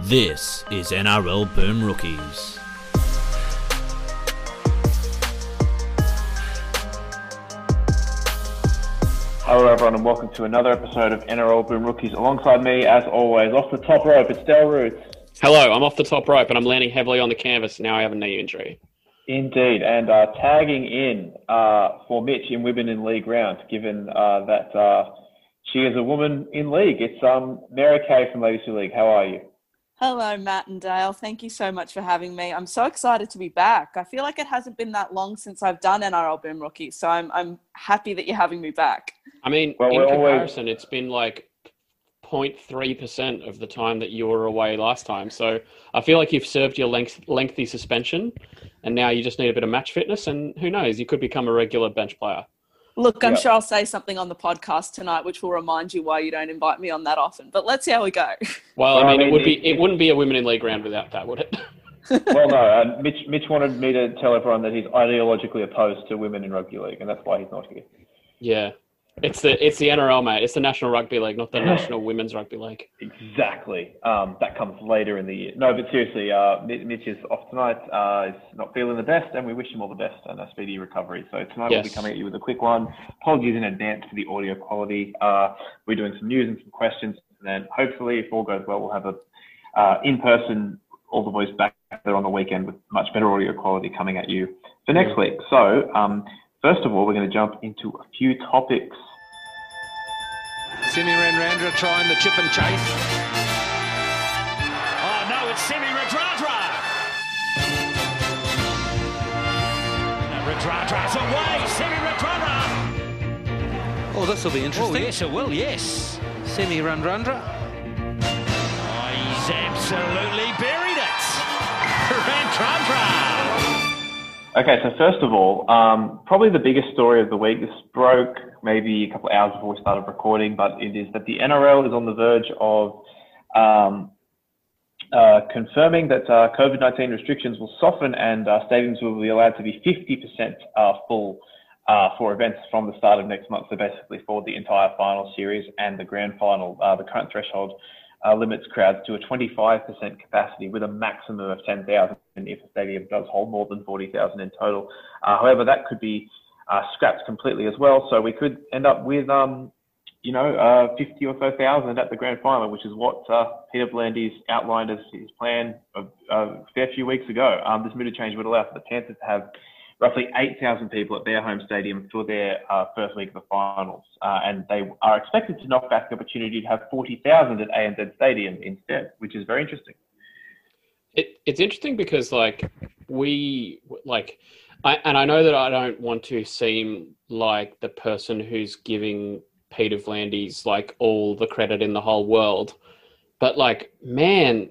This is NRL Boom Rookies. Hello, everyone, and welcome to another episode of NRL Boom Rookies. Alongside me, as always, off the top rope, it's Del Roots. Hello, I'm off the top rope and I'm landing heavily on the canvas. Now I have a knee injury. Indeed, and uh, tagging in uh, for Mitch in Women in League round, given uh, that uh, she is a woman in league. It's um, Mary Kay from Ladies League. How are you? Hello, Matt and Dale. Thank you so much for having me. I'm so excited to be back. I feel like it hasn't been that long since I've done NRL Boom Rookie, so I'm I'm happy that you're having me back. I mean, Well, in we're always- comparison, it's been like 0.3% of the time that you were away last time. So I feel like you've served your length, lengthy suspension and now you just need a bit of match fitness. And who knows, you could become a regular bench player. Look, I'm Yeah. sure I'll say something on the podcast tonight, which will remind you why you don't invite me on that often. But let's see how we go. Well, Well, I I mean, it would be it- it wouldn't be a women in league round without that, would it? Well, no, uh, Mitch, Mitch wanted me to tell everyone that he's ideologically opposed to women in rugby league, and that's why he's not here. yeah, it's the it's the NRL, mate. It's the National Rugby League, not the National Women's Rugby League. Exactly. Um, that comes later in the year. No, but seriously, uh, Mitch is off tonight. Uh, he's not feeling the best, and we wish him all the best and a speedy recovery. So tonight we'll be coming at you with a quick one. Apologies in advance for the audio quality. Uh, we're doing some news and some questions, and then hopefully, if all goes well, we'll have a uh, in-person all the boys back there on the weekend with much better audio quality coming at you for next week. So um, first of all, we're going to jump into a few topics. Simi Renrandra trying the chip and chase. Oh no, it's Simi Radradra. Radradra's away. Simi Radradra. Oh, this will be interesting. Oh yes, it will. Yes. Semi Rundrundra. Oh, he's absolutely buried it. Radradra. Okay, so first of all, um, probably the biggest story of the week. This broke maybe a couple of hours before we started recording, but it is that the NRL is on the verge of um, uh, confirming that uh, COVID 19 restrictions will soften and uh, stadiums will be allowed to be 50% uh, full uh, for events from the start of next month. So basically, for the entire final series and the grand final, uh, the current threshold uh, limits crowds to a 25% capacity with a maximum of 10,000 if the stadium does hold more than 40,000 in total. Uh, however, that could be uh, scrapped completely as well. So we could end up with, um, you know, uh, 50 or so thousand at the grand final, which is what uh, Peter V'landys outlined as his plan a, a fair few weeks ago. Um, this mood change would allow for the Panthers to have roughly 8,000 people at their home stadium for their uh, first week of the finals. Uh, and they are expected to knock back the opportunity to have 40,000 at ANZ Stadium instead, which is very interesting. it, it's interesting because like we like I, and I know that I don't want to seem like the person who's giving Peter V'landys like all the credit in the whole world, but like man,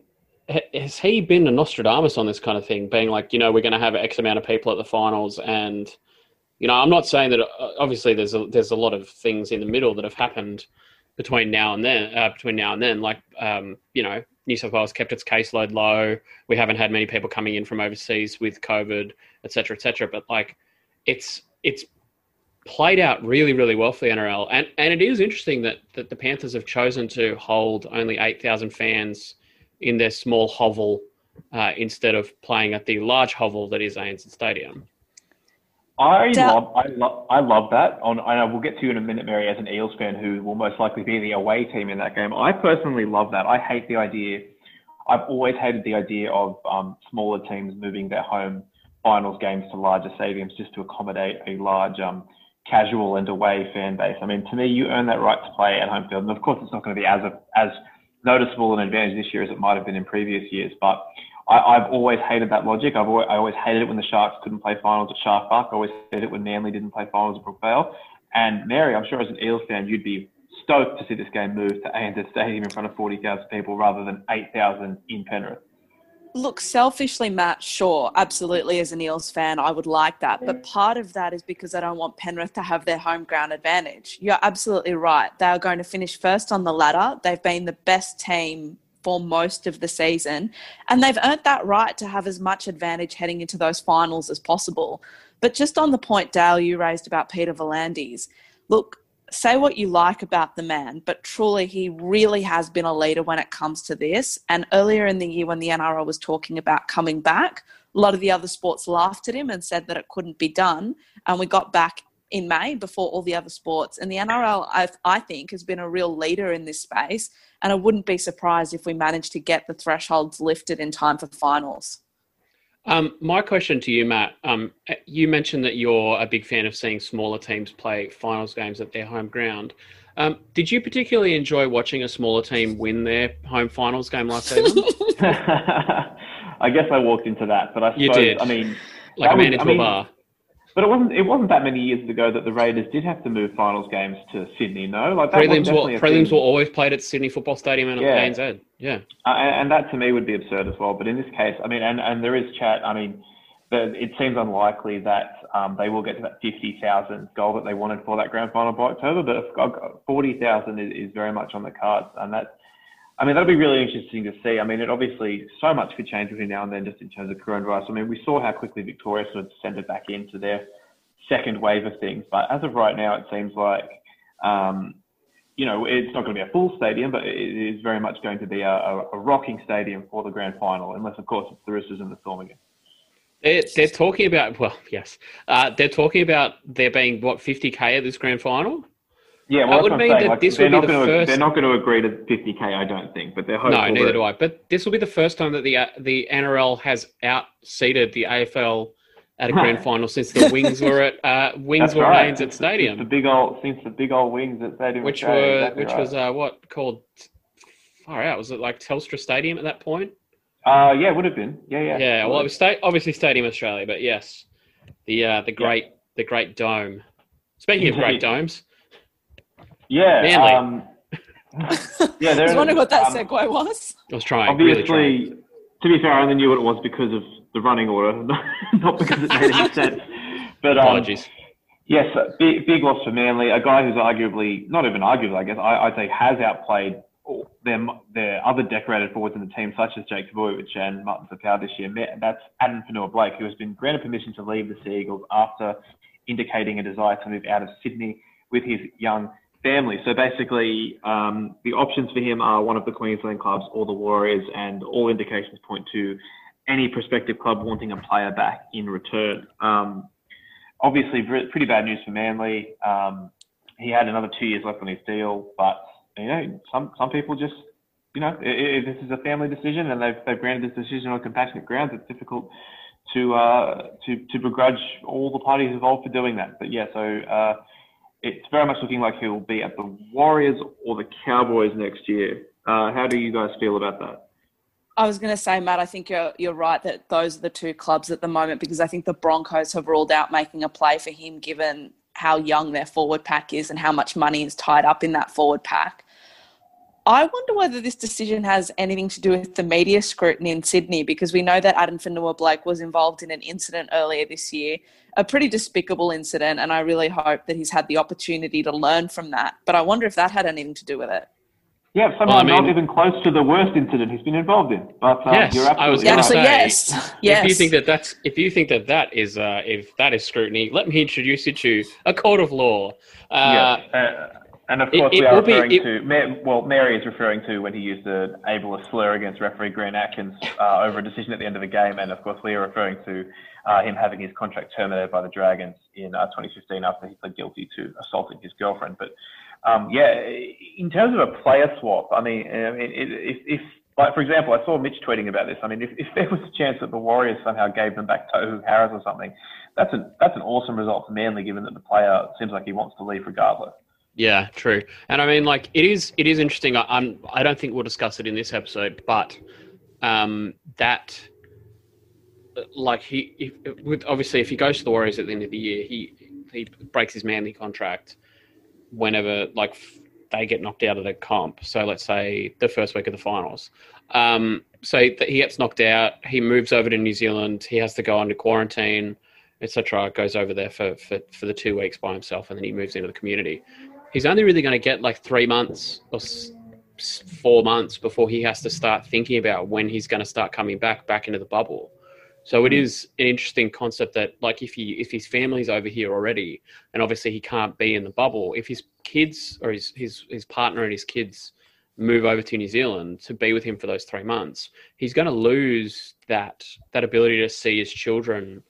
has he been a Nostradamus on this kind of thing? Being like, you know, we're going to have X amount of people at the finals, and you know, I'm not saying that. uh, Obviously, there's a there's a lot of things in the middle that have happened between now and then. Uh, between now and then, like um, you know, New South Wales kept its caseload low. We haven't had many people coming in from overseas with COVID, et cetera, et cetera. But like, it's it's played out really, really well for the NRL, and and it is interesting that that the Panthers have chosen to hold only eight thousand fans in their small hovel uh, instead of playing at the large hovel that is ANZ Stadium. I Dal- love, I love, I love that. On, I we'll get to you in a minute, Mary, as an Eels fan who will most likely be the away team in that game. I personally love that. I hate the idea. I've always hated the idea of um, smaller teams moving their home finals games to larger stadiums just to accommodate a large um, casual and away fan base. I mean, to me, you earn that right to play at home field, and of course, it's not going to be as a, as noticeable an advantage this year as it might have been in previous years, but. I, I've always hated that logic. I've always, I always hated it when the Sharks couldn't play finals at Shark Park. I always hated it when Manly didn't play finals at Brookvale. And Mary, I'm sure as an Eels fan, you'd be stoked to see this game move to ANZ Stadium in front of 40,000 people rather than 8,000 in Penrith. Look, selfishly, Matt, sure, absolutely. As an Eels fan, I would like that. But mm. part of that is because I don't want Penrith to have their home ground advantage. You're absolutely right. They are going to finish first on the ladder. They've been the best team for most of the season, and they've earned that right to have as much advantage heading into those finals as possible. But just on the point, Dale, you raised about Peter V'landys, look, say what you like about the man, but truly he really has been a leader when it comes to this. And earlier in the year, when the NRL was talking about coming back, a lot of the other sports laughed at him and said that it couldn't be done. And we got back in May before all the other sports. And the NRL, I, I think, has been a real leader in this space. And I wouldn't be surprised if we managed to get the thresholds lifted in time for finals. Um, my question to you, Matt. Um, you mentioned that you're a big fan of seeing smaller teams play finals games at their home ground. Um, did you particularly enjoy watching a smaller team win their home finals game last season? I guess I walked into that, but I suppose You did. I mean like a man was- into I mean, a bar. But it wasn't it wasn't that many years ago that the Raiders did have to move finals games to Sydney. No, like Prelims were prelims were always played at Sydney Football Stadium and Yeah. at ANZ. Yeah. Uh, and, and that to me would be absurd as well. But in this case, I mean, and, and there is chat. I mean, the, it seems unlikely that um, they will get to that 50,000 goal that they wanted for that grand final by October. But 40,000 is, is very much on the cards. And that, I mean, that'll be really interesting to see. I mean, it obviously, so much could change between now and then just in terms of coronavirus. I mean, we saw how quickly Victoria sort of sent it back into their second wave of things. But as of right now, it seems like, um, you know, it's not going to be a full stadium, but it is very much going to be a, a, a rocking stadium for the grand final, unless, of course, it's the Roosters and the Storm again. They're, they're talking about, well, yes. Uh, they're talking about there being, what, 50K at this grand final? Yeah, well, would what mean saying. that Like, this would be the going to first- they're not going to agree to 50k, I don't think, but they're hopeful. No, neither that- do I. But this will be the first time that the uh, the NRL has out seeded the AFL at a grand final since the Wings were at uh, Wings That's were right. Reigns at Since since Stadium, the big old since the big old wings at Stadium, which Australia, were exactly which right. was uh, what called far out was it like Telstra Stadium at that point? uh, yeah, it would have been, yeah, yeah, Yeah, well, it was sta- obviously Stadium Australia, but yes, the uh, the great the great dome. Speaking of great domes, yeah, Manly. um, yeah. I There, was wondering what that um, segue was. I was trying. really trying. Obviously, to be fair, I only knew what it was because of the running order, not because it made any sense. But um, Apologies. Yes, uh, big, big loss for Manly. A guy who's arguably, not even arguably, I guess, I, I'd say has outplayed their, their other decorated forwards in the team, such as Jake Trbojevic and Martin Taupau this year. Ma- That's Addin Fonua-Blake, who has been granted permission to leave the Sea Eagles after indicating a desire to move out of Sydney with his young family. So basically, um, the options for him are one of the Queensland clubs or the Warriors, and all indications point to any prospective club wanting a player back in return. Um, obviously pretty bad news for Manly. Um, he had another two years left on his deal, but you know, some some people just, you know, i i this is a family decision, and they've they've granted this decision on compassionate grounds. It's difficult to uh, to to begrudge all the parties involved for doing that. But yeah, so uh, it's very much looking like he'll be at the Warriors or the Cowboys next year. Uh, how do you guys feel about that? I was going to say, Matt, I think you're you're right that those are the two clubs at the moment because I think the Broncos have ruled out making a play for him given how young their forward pack is and how much money is tied up in that forward pack. I wonder whether this decision has anything to do with the media scrutiny in Sydney because we know that Addin Fonua-Blake was involved in an incident earlier this year, a pretty despicable incident, and I really hope that he's had the opportunity to learn from that. But I wonder if that had anything to do with it. Yeah, somehow Well, I mean- not even close to the worst incident he's been involved in. But uh, Yes, you're I was absolutely gonna right. say, yes, yes. If you think that that's if you think that that is uh, if that is scrutiny, let me introduce you to a court of law. Uh, yeah, uh, and of course it we are will be- referring it- to well, Mary is referring to when he used an ableist slur against referee Grant Atkins uh, over a decision at the end of the game, and of course we are referring to uh, him having his contract terminated by the Dragons in uh, 2015 after he pled guilty to assaulting his girlfriend. But um, yeah, in terms of a player swap, I mean, I mean it, if, if like for example, I saw Mitch tweeting about this. I mean, if, if there was a chance that the Warriors somehow gave them back Tohu Harris or something, that's an that's an awesome result for Manly, given that the player seems like he wants to leave regardless. Yeah, true. And I mean, like, it is it is interesting. I, I'm I don't think we'll discuss it in this episode, but um, that like he if, with obviously if he goes to the Warriors at the end of the year, he he breaks his manly contract whenever like they get knocked out of the comp. So let's say the first week of the finals. Um, so th- he gets knocked out. He moves over to New Zealand. He has to go under quarantine, etc. Goes over there for, for for the two weeks by himself, and then he moves into the community he's only really going to get like three months or four months before he has to start thinking about when he's going to start coming back back into the bubble. So it hmm. is an interesting concept that, like, if he if his family's over here already, and obviously he can't be in the bubble, if his kids or his his his partner and his kids move over to New Zealand to be with him for those three months, he's going to lose that that ability to see his children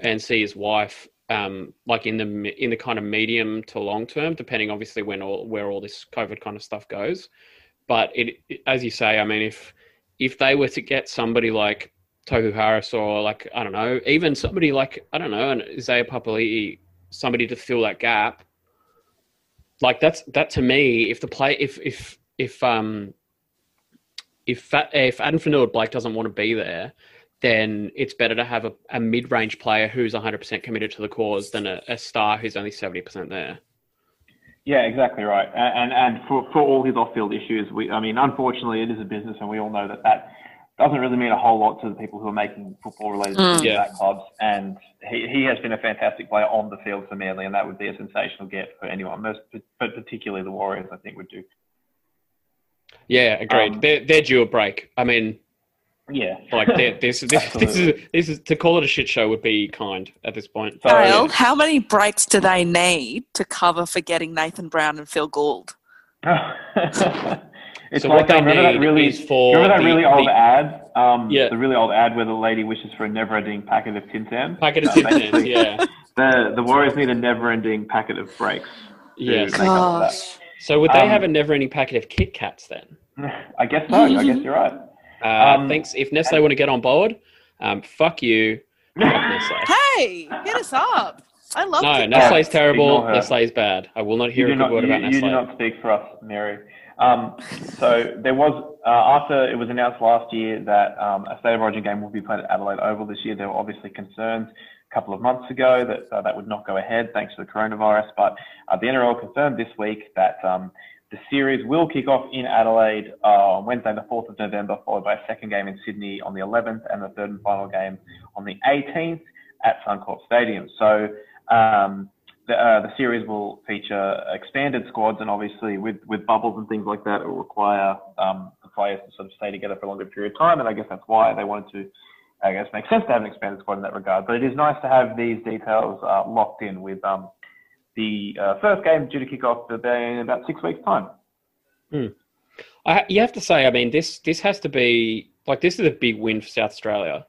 and see his wife, um, like in the in the kind of medium to long term, depending obviously when all where all this COVID kind of stuff goes. But it, it- as you say, I mean, if if they were to get somebody like Tohu Harris or like I don't know, even somebody like I don't know, an Isaiah Papali'i, somebody to fill that gap. Like that's that to me. If the play, if if if um if if Addin Fonua-Blake doesn't want to be there, then it's better to have a, a mid range player who's 100% committed to the cause than a, a star who's only 70% there. Yeah, exactly right. A- And and for, for all his off-field issues, we I mean, unfortunately, it is a business, and we all know that that doesn't really mean a whole lot to the people who are making football-related Mm. Yeah. at clubs. And he, he has been a fantastic player on the field for Manly, and that would be a sensational get for anyone, most, but particularly the Warriors, I think, would do. Yeah, agreed. Um, they're, they're due a break. I mean, Yeah, like they're, this, this, this, is, this is to call it a shit show would be kind at this point. So, Dale, how many breaks do they need to cover for getting Nathan Brown and Phil Gould? it's So like what they remember that need really is for remember that the- really old the- ad, um, Yeah. the really old ad where the lady wishes for a never-ending packet of Tim Tams. Packet of Tim Tams, yeah. The the Warriors need a never-ending packet of breaks. to Yes. make up for that. Gosh. So would they Um, have a never-ending packet of Kit Kats then? I guess so. I guess you're right. Uh, Um, thanks. If Nestle want to get on board, um, fuck you. Hey, hit us up. I love No, it. Nestle's Ignore terrible. her. Nestle's bad. I will not You hear a good not, word you, about you do not speak for us, Mary. Um, so there was uh, after it was announced last year that um, a state of origin game will be played at Adelaide Oval this year. There were obviously concerns a couple of months ago that uh, that would not go ahead thanks to the coronavirus, but uh, the NRL confirmed this week that um, the series will kick off in Adelaide uh, on Wednesday, the 4th of November, followed by a second game in Sydney on the 11th, and the third and final game on the 18th at Suncorp Stadium. So um, the, uh, the series will feature expanded squads, and obviously with, with bubbles and things like that, it will require um, the players to sort of stay together for a longer period of time. And I guess that's why they wanted to, I guess, make sense to have an expanded squad in that regard. But it is nice to have these details uh, locked in with um, the uh, first game due to kick off in about six weeks' time. I, you have to say, I mean, this this has to be like this is a big win for South Australia.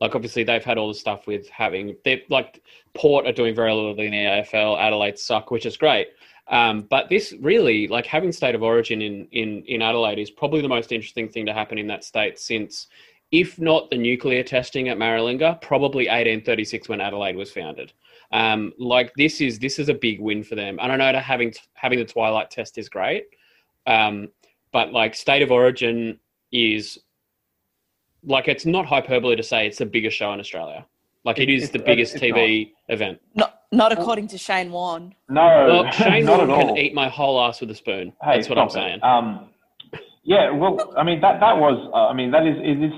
Like, obviously, they've had all the stuff with having they like Port are doing very little in the AFL. Adelaide suck, which is great. Um, but this really, like having state of origin in, in in Adelaide, is probably the most interesting thing to happen in that state since, if not the nuclear testing at Maralinga, probably 1836 when Adelaide was founded. Um, like this is this is a big win for them. And I know that having having the twilight test is great. Um, but like state of origin is like it's not hyperbole to say it's the biggest show in Australia. Like it is It's- the biggest it's TV event. Not, not according to Shane Warne. No, Well, Shane not Warne at all. can eat my whole ass with a spoon. Hey, That's what I'm it. saying. Um, yeah, well, I mean that that was, uh, I mean that is is this.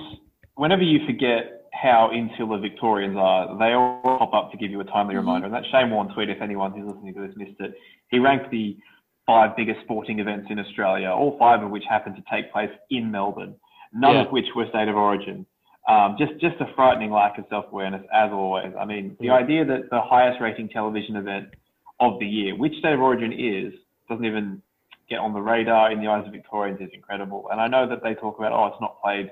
Whenever you forget how insular Victorians are, they all pop up to give you a timely Mm-hmm. reminder. And that Shane Warne tweet, if anyone who's listening to this missed it, he ranked the five biggest sporting events in Australia, all five of which happened to take place in Melbourne, none Yeah. of which were state of origin. Um, just just a frightening lack of self awareness, as always. I mean, the idea that the highest rating television event of the year, which state of origin is, doesn't even get on the radar in the eyes of Victorians is incredible. And I know that they talk about, oh, it's not played,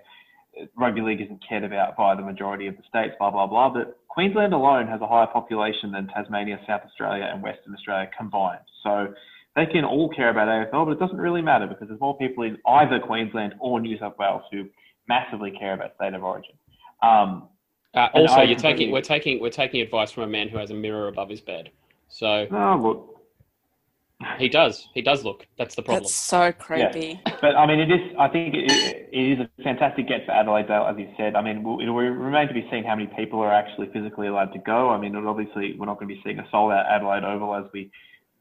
rugby league isn't cared about by the majority of the states, blah, blah, blah. But Queensland alone has a higher population than Tasmania, South Australia, and Western Australia combined. So they can all care about AFL, but it doesn't really matter because there's more people in either Queensland or New South Wales who massively care about state of origin. Um, Uh, also, you're taking we're taking we're taking advice from a man who has a mirror above his bed. So oh, look, he does he does look. That's the problem. That's so creepy. But I mean, it is. I think it, it is a fantastic get for Adelaide, Dale, as you said. I mean, we'll, it will remain to be seen how many people are actually physically allowed to go. I mean, it obviously, we're not going to be seeing a sold-out Adelaide Oval as we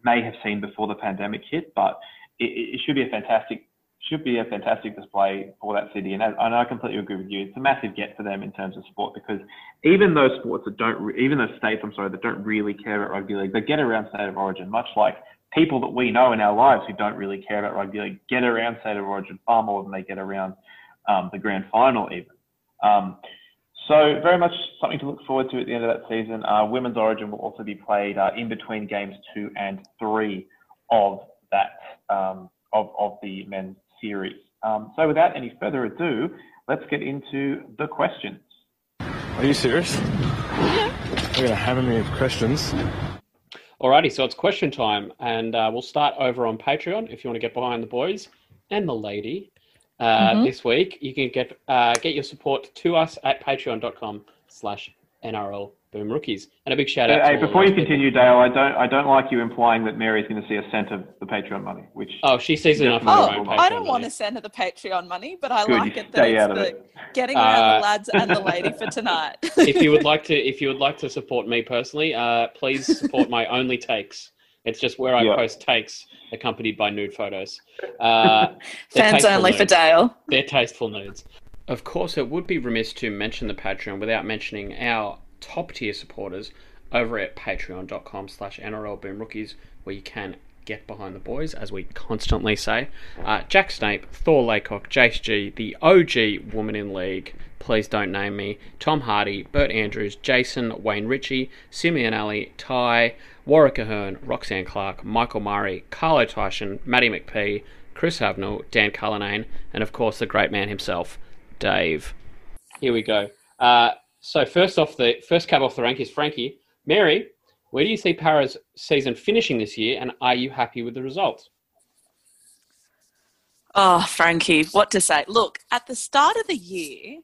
may have seen before the pandemic hit, but it, it should be a fantastic, should be a fantastic display for that city. And, as, and I completely agree with you. It's a massive get for them in terms of sport because even those sports that don't, even those states, I'm sorry, that don't really care about rugby league, they get around state of origin, much like people that we know in our lives who don't really care about rugby league get around state of origin far more than they get around um, the grand final even. Um, So very much something to look forward to at the end of that season. Uh, Women's Origin will also be played uh, in between games two and three of that um, of of the men's series. Um, so without any further ado, let's get into the questions. Are you serious? Yeah. You're gonna hammer me with questions. Alrighty, so it's question time, and uh, we'll start over on Patreon if you want to get behind the boys and the lady. Uh, Mhm. This week, you can get uh, get your support to us at patreon.com slash NRL Boom Rookies. And a big shout out Hey, to all before you those people- continue, Dale, I don't I don't like you implying that Mary's going to see a cent of the Patreon money, which Oh, she sees enough of Oh, her own I don't want money. to send her the Patreon money, but I Good, like it that it's the it. getting around Uh, the lads and the lady for tonight. if you would like to if you would like to support me personally, uh, please support my only takes. It's just where I Yeah. post takes accompanied by nude photos. Uh, Fans tasteful only for. Dale. They're tasteful nudes. Of course, it would be remiss to mention the Patreon without mentioning our top tier supporters over at patreon.com slash NRL Boom Rookies, where you can get behind the boys, as we constantly say. Uh, Jack Snape, Thor Laycock, Jace G, the OG Woman in League, Please Don't Name Me, Tom Hardy, Bert Andrews, Jason, Wayne Ritchie, Simeon Alley, Ty, Warwick Ahern, Roxanne Clark, Michael Murray, Carlo Tyson, Matty McPhee, Chris Havnell, Dan Cullinane, and of course the great man himself, Dave. Here we go. Uh, so first off, the first cab off the rank is Frankie. Mary, where do you see Para's season finishing this year, and are you happy with the results? Oh, Frankie, what to say? Look, at the start of the year,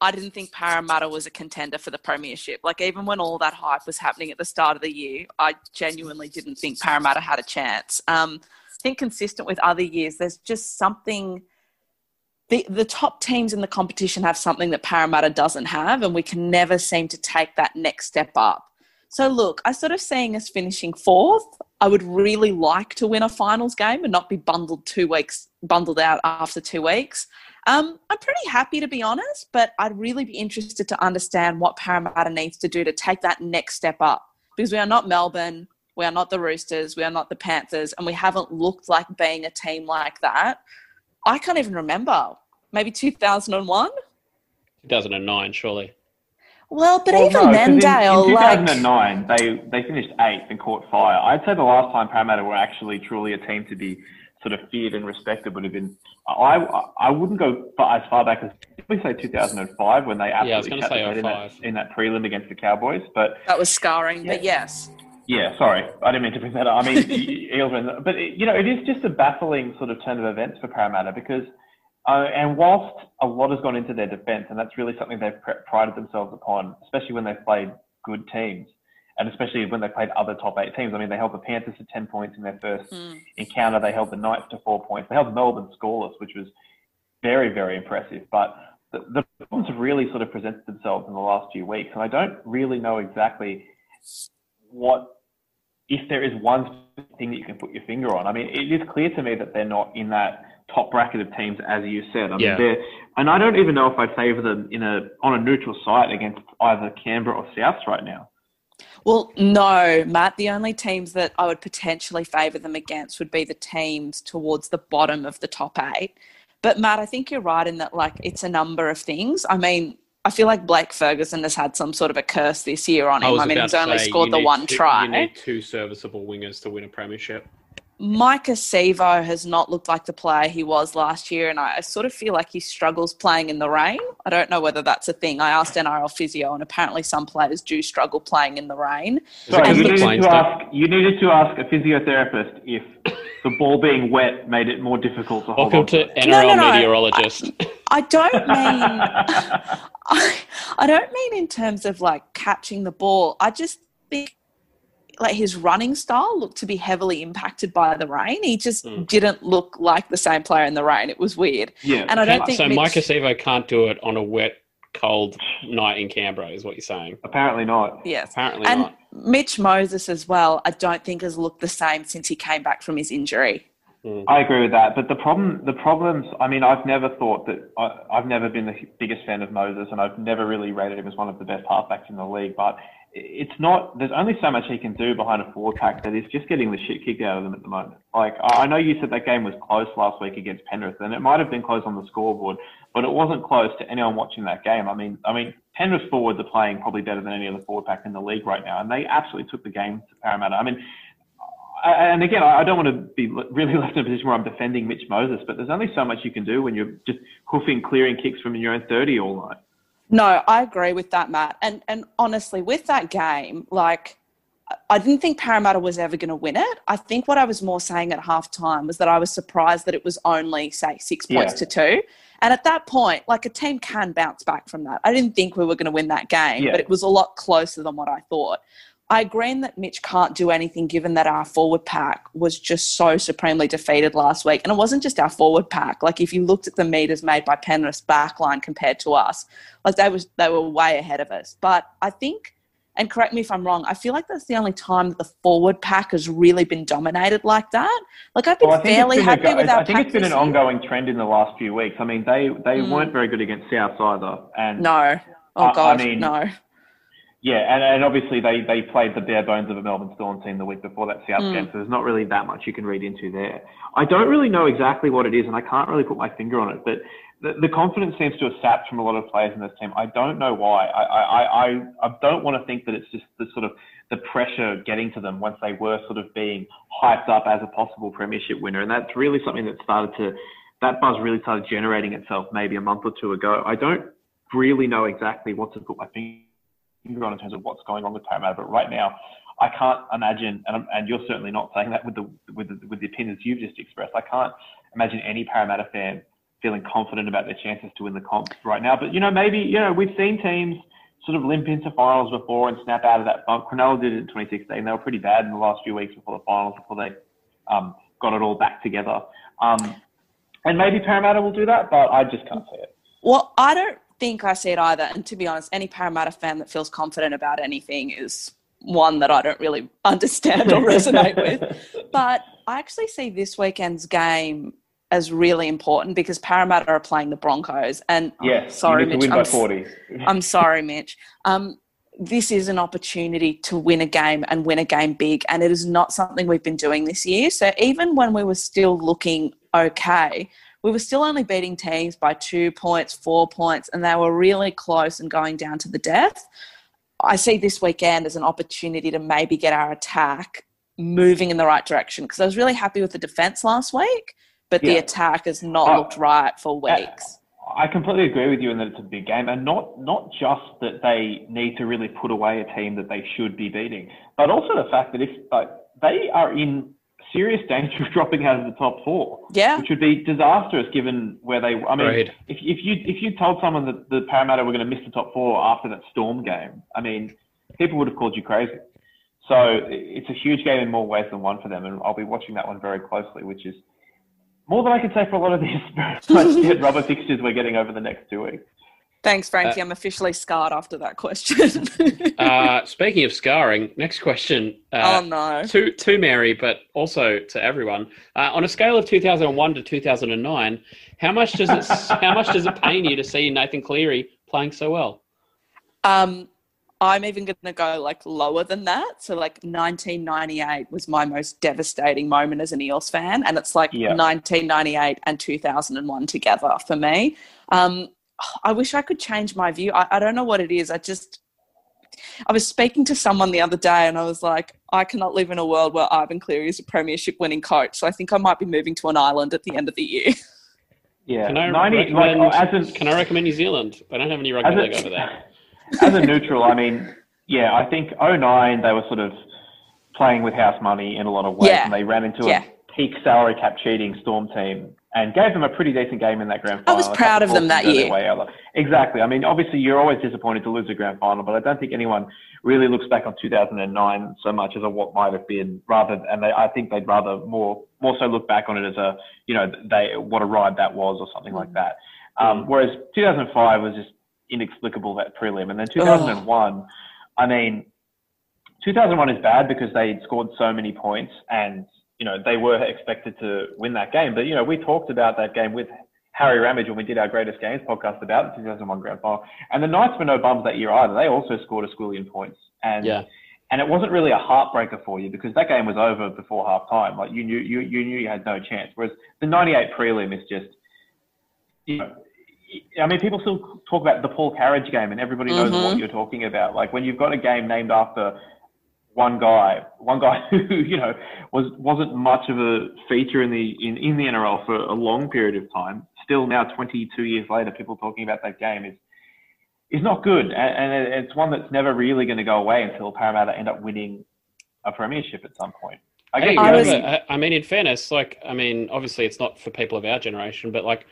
I didn't think Parramatta was a contender for the premiership. Like even when all that hype was happening at the start of the year, I genuinely didn't think Parramatta had a chance. Um, I think consistent with other years, there's just something. The, the top teams in the competition have something that Parramatta doesn't have, and we can never seem to take that next step up. So look, I sort of seeing us finishing fourth. I would really like to win a finals game and not be bundled two weeks, bundled out after two weeks. Um, I'm pretty happy to be honest, but I'd really be interested to understand what Parramatta needs to do to take that next step up because we are not Melbourne, we are not the Roosters, we are not the Panthers, and we haven't looked like being a team like that. I can't even remember. Maybe 2001. 2009, surely. Well, but Well, even no, then, 'cause in, Dale, in like 2009, they they finished eighth and caught fire. I'd say the last time Parramatta were actually truly a team to be sort of feared and respected would have been. I I wouldn't go as far back as we say 2005 when they absolutely I was shut say the bed in that, oh in that prelim against the Cowboys. But that was scarring. But yes, yeah, sorry, I didn't mean to bring that up. I mean, but it, you know, it is just a baffling sort of turn of events for Parramatta because, uh, and whilst a lot has gone into their defence, and that's really something they've pr- prided themselves upon, especially when they've played good teams, and especially when they've played other top eight teams. I mean, they held the Panthers to ten points in their first Mm. encounter. They held the Knights to four points. They held Melbourne scoreless, which was very, very impressive. But the, the problems have really sort of presented themselves in the last few weeks, and I don't really know exactly what if there is one thing that you can put your finger on. I mean, it is clear to me that they're not in that top bracket of teams, as you said. I mean, Yeah. they're, and I don't even know if I'd favour them in a on a neutral site against either Canberra or Souths right now. Well, no, Matt. The only teams that I would potentially favour them against would be the teams towards the bottom of the top eight. But Matt, I think you're right in that like it's a number of things. I mean, I feel like Blake Ferguson has had some sort of a curse this year on him. I, mean, he's only scored the one try. You need two serviceable wingers to win a premiership. Maika Sivo has not looked like the player he was last year, and I, I sort of feel like he struggles playing in the rain. I don't know whether that's a thing. I asked NRL physio, and apparently some players do struggle playing in the rain. Sorry, you needed, to ask, you needed to ask a physiotherapist if the ball being wet made it more difficult to hold Welcome on to. NRL No, no, no. meteorologist. I don't mean I, I don't mean in terms of like catching the ball. I just think like his running style looked to be heavily impacted by the rain. He just Mm. didn't look like the same player in the rain. It was weird. yeah, And I don't think so Mitch- Maika Sivo can't do it on a wet, cold night in Canberra, is what you're saying. apparently not. Yes. Apparently not. and not. Mitch Moses as well, I don't think has looked the same since he came back from his injury. I agree with that, but the problem, the problems. I mean, I've never thought that. I, I've never been the biggest fan of Moses, and I've never really rated him as one of the best halfbacks in the league. But it's not. There's only so much he can do behind a forward pack that is just getting the shit kicked out of them at the moment. Like I know you said that game was close last week against Penrith, and it might have been close on the scoreboard, but it wasn't close to anyone watching that game. I mean, I mean, Penrith forwards are playing probably better than any other forward pack in the league right now, and they absolutely took the game to Parramatta. I mean, and again, I I don't want to be really left in a position where I'm defending Mitch Moses, but there's only so much you can do when you're just hoofing, clearing kicks from your own 30 all night. No, I agree with that, Matt. And and honestly, with that game, like I- didn't think Parramatta was ever going to win it. I think what I was more saying at halftime was that I was surprised that it was only say six points Yeah. to two. And at that point, like a team can bounce back from that. I didn't think we were going to win that game, Yeah. but it was a lot closer than what I thought. I agree in that Mitch can't do anything given that our forward pack was just so supremely defeated last week. And it wasn't just our forward pack. Like if you looked at the meters made by Penrith's backline compared to us, like they was they were way ahead of us. But I think and correct me if I'm wrong, I feel like that's the only time that the forward pack has really been dominated like that. Like I've been Well, fairly been, happy go- with our I think it's been an ongoing trend in the last few weeks. I mean, they they Mm. weren't very good against South either, and No. Oh I- I god, mean- no. Yeah, and, and obviously they, they played the bare bones of a Melbourne Storm team the week before that South Mm. game, so there's not really that much you can read into there. I don't really know exactly what it is, and I can't really put my finger on it, but the, the confidence seems to have sapped from a lot of players in this team. I don't know why. I, I, I, I don't want to think that it's just the sort of the pressure getting to them once they were sort of being hyped up as a possible premiership winner, and that's really something that started to that buzz really started generating itself maybe a month or two ago. I don't really know exactly what to put my finger finger on in terms of what's going on with Parramatta. But right now, I can't imagine, and, and you're certainly not saying that with the with the, with the opinions you've just expressed. I can't imagine any Parramatta fan feeling confident about their chances to win the comp right now. But you know, maybe you know we've seen teams sort of limp into finals before and snap out of that funk. Cronulla did it in 2016. They were pretty bad in the last few weeks before the finals, before they um, got it all back together. Um, and maybe Parramatta will do that, but I just can't see it. Well, I don't think I see it either. And to be honest, any Parramatta fan that feels confident about anything is one that I don't really understand or resonate with. But I actually see this weekend's game as really important because Parramatta are playing the Broncos. And Yes, sorry, you need to Mitch, I'm, 40. I'm sorry, Mitch. Um, this is an opportunity to win a game and win a game big, and it is not something we've been doing this year. So even when we were still looking okay, we were still only beating teams by two points, four points, and they were really close and going down to the death. I see this weekend as an opportunity to maybe get our attack moving in the right direction because I was really happy with the defense last week, but the attack has not Oh, looked right for uh, weeks. I completely agree with you in that it's a big game, and not not just that they need to really put away a team that they should be beating, but also the fact that if like, they are in serious danger of dropping out of the top four, Yeah. which would be disastrous given where they. I mean, Agreed. if if you if you told someone that the Parramatta were going to miss the top four after that Storm game, I mean, people would have called you crazy. So it's a huge game in more ways than one for them, and I'll be watching that one very closely, which is more than I can say for a lot of these like, rubber fixtures we're getting over the next two weeks. Thanks, Frankie. I'm officially scarred after that question. Uh, speaking of scarring, next question. Uh, oh no. to to Mary, but also to everyone. Uh, on a scale of 2001 to 2009, how much does it how much does it pain you to see Nathan Cleary playing so well? Um, I'm even going to go like lower than that. So like 1998 was my most devastating moment as an Eels fan, and it's like Yeah. 1998 and 2001 together for me. Um, I wish I could change my view. I, I don't know what it is. I just I was speaking to someone the other day, and I was like, I cannot live in a world where Ivan Cleary is a premiership winning coach. So I think I might be moving to an island at the end of the year. Yeah, Can I 90, like, recommend? Oh, as a, can I recommend New Zealand? I don't have any rugby league over there. as a neutral, I mean, yeah, I think 09 they were sort of playing with house money in a lot of ways, Yeah. and they ran into Yeah. a peak salary cap cheating Storm team and gave them a pretty decent game in that grand final. I was proud of them that forces go their year. way out. Exactly. I mean, obviously you're always disappointed to lose a grand final, but I don't think anyone really looks back on 2009 so much as a what might have been, rather, and they, I think they'd rather more more so look back on it as a, you know, they what a ride that was or something like that. Um, whereas 2005 was just inexplicable that prelim, and then 2001, I mean, 2001 is bad because they scored so many points and you know they were expected to win that game. But you know we talked about that game with Harry Ramage when we did our greatest games podcast about the 2001 grand final. And the Knights were no bums that year either. They also scored a squillion points. And Yeah. and it wasn't really a heartbreaker for you because that game was over before half time. Like you knew you, you knew you had no chance. Whereas the 98 prelim is just, you know, I mean, people still talk about the Paul Carige game, and everybody knows Mhm. what you're talking about. Like when you've got a game named after one guy, one guy who you know was wasn't much of a feature in the in, in the NRL for a long period of time. Still now, 22 years later, people talking about that game is is not good, and, and it's one that's never really going to go away until Parramatta end up winning a premiership at some point. I Hey, I was- I, I mean, in fairness, like, I mean, obviously it's not for people of our generation, but like,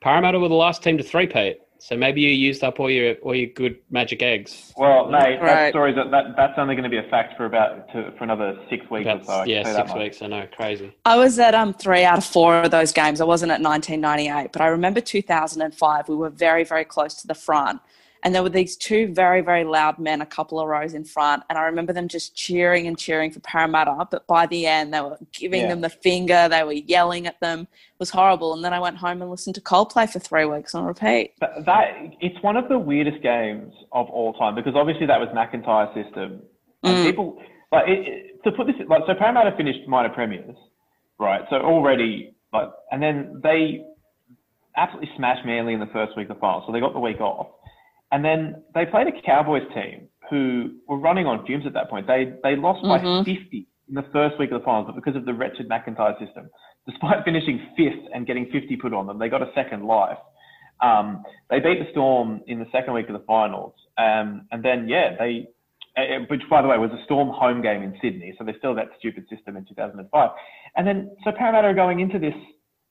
Parramatta were the last team to three-peat. So maybe you used up all your all your good magic eggs. Well, mate, that Right. story's that, that that's only going to be a fact for about to, for another six weeks About, or so. I yeah, say that six much. weeks. I know, crazy. I was at um three out of four of those games. I wasn't at 1998, but I remember 2005. We were very, very close to the front, and there were these two very, very loud men a couple of rows in front, and I remember them just cheering and cheering for Parramatta. But by the end, they were giving Yeah. them the finger. They were yelling at them. It was horrible. And then I went home and listened to Coldplay for three weeks on repeat. That, that it's one of the weirdest games of all time because obviously that was McIntyre's system, and Mm. people like it, it, to put this like so Parramatta finished minor premiers, right? So already like, and then they absolutely smashed Manly in the first week of the final, so they got the week off, and then they played a Cowboys team who were running on fumes at that point. They they lost by Mhm. 50 in the first week of the finals, but because of the wretched McIntyre system, despite finishing fifth and getting 50 put on them, they got a second life. Um, they beat the Storm in the second week of the finals, um, and then yeah, they, uh, which by the way was a Storm home game in Sydney, so they still that stupid system in 2005. And then so Parramatta are going into this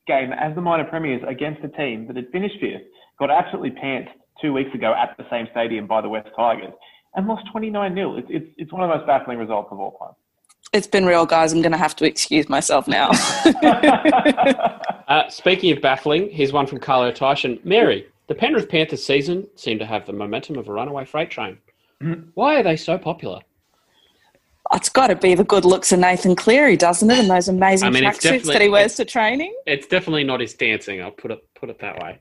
game as the minor premiers against a team that had finished fifth, got absolutely pantsed two weeks ago at the same stadium by the West Tigers, and lost 29 0 It's, it's it's one of the most baffling results of all time. It's been real, guys. I'm going to have to excuse myself now. Uh, speaking of baffling, here's one from Carlo Tyson. Mary, the Penrith Panthers season seemed to have the momentum of a runaway freight train. Why are they so popular? it's got to be the good looks of Nathan Cleary, doesn't it? And those amazing I mean, tracksuits that he wears to training. It's definitely not his dancing. I'll put it put it that way.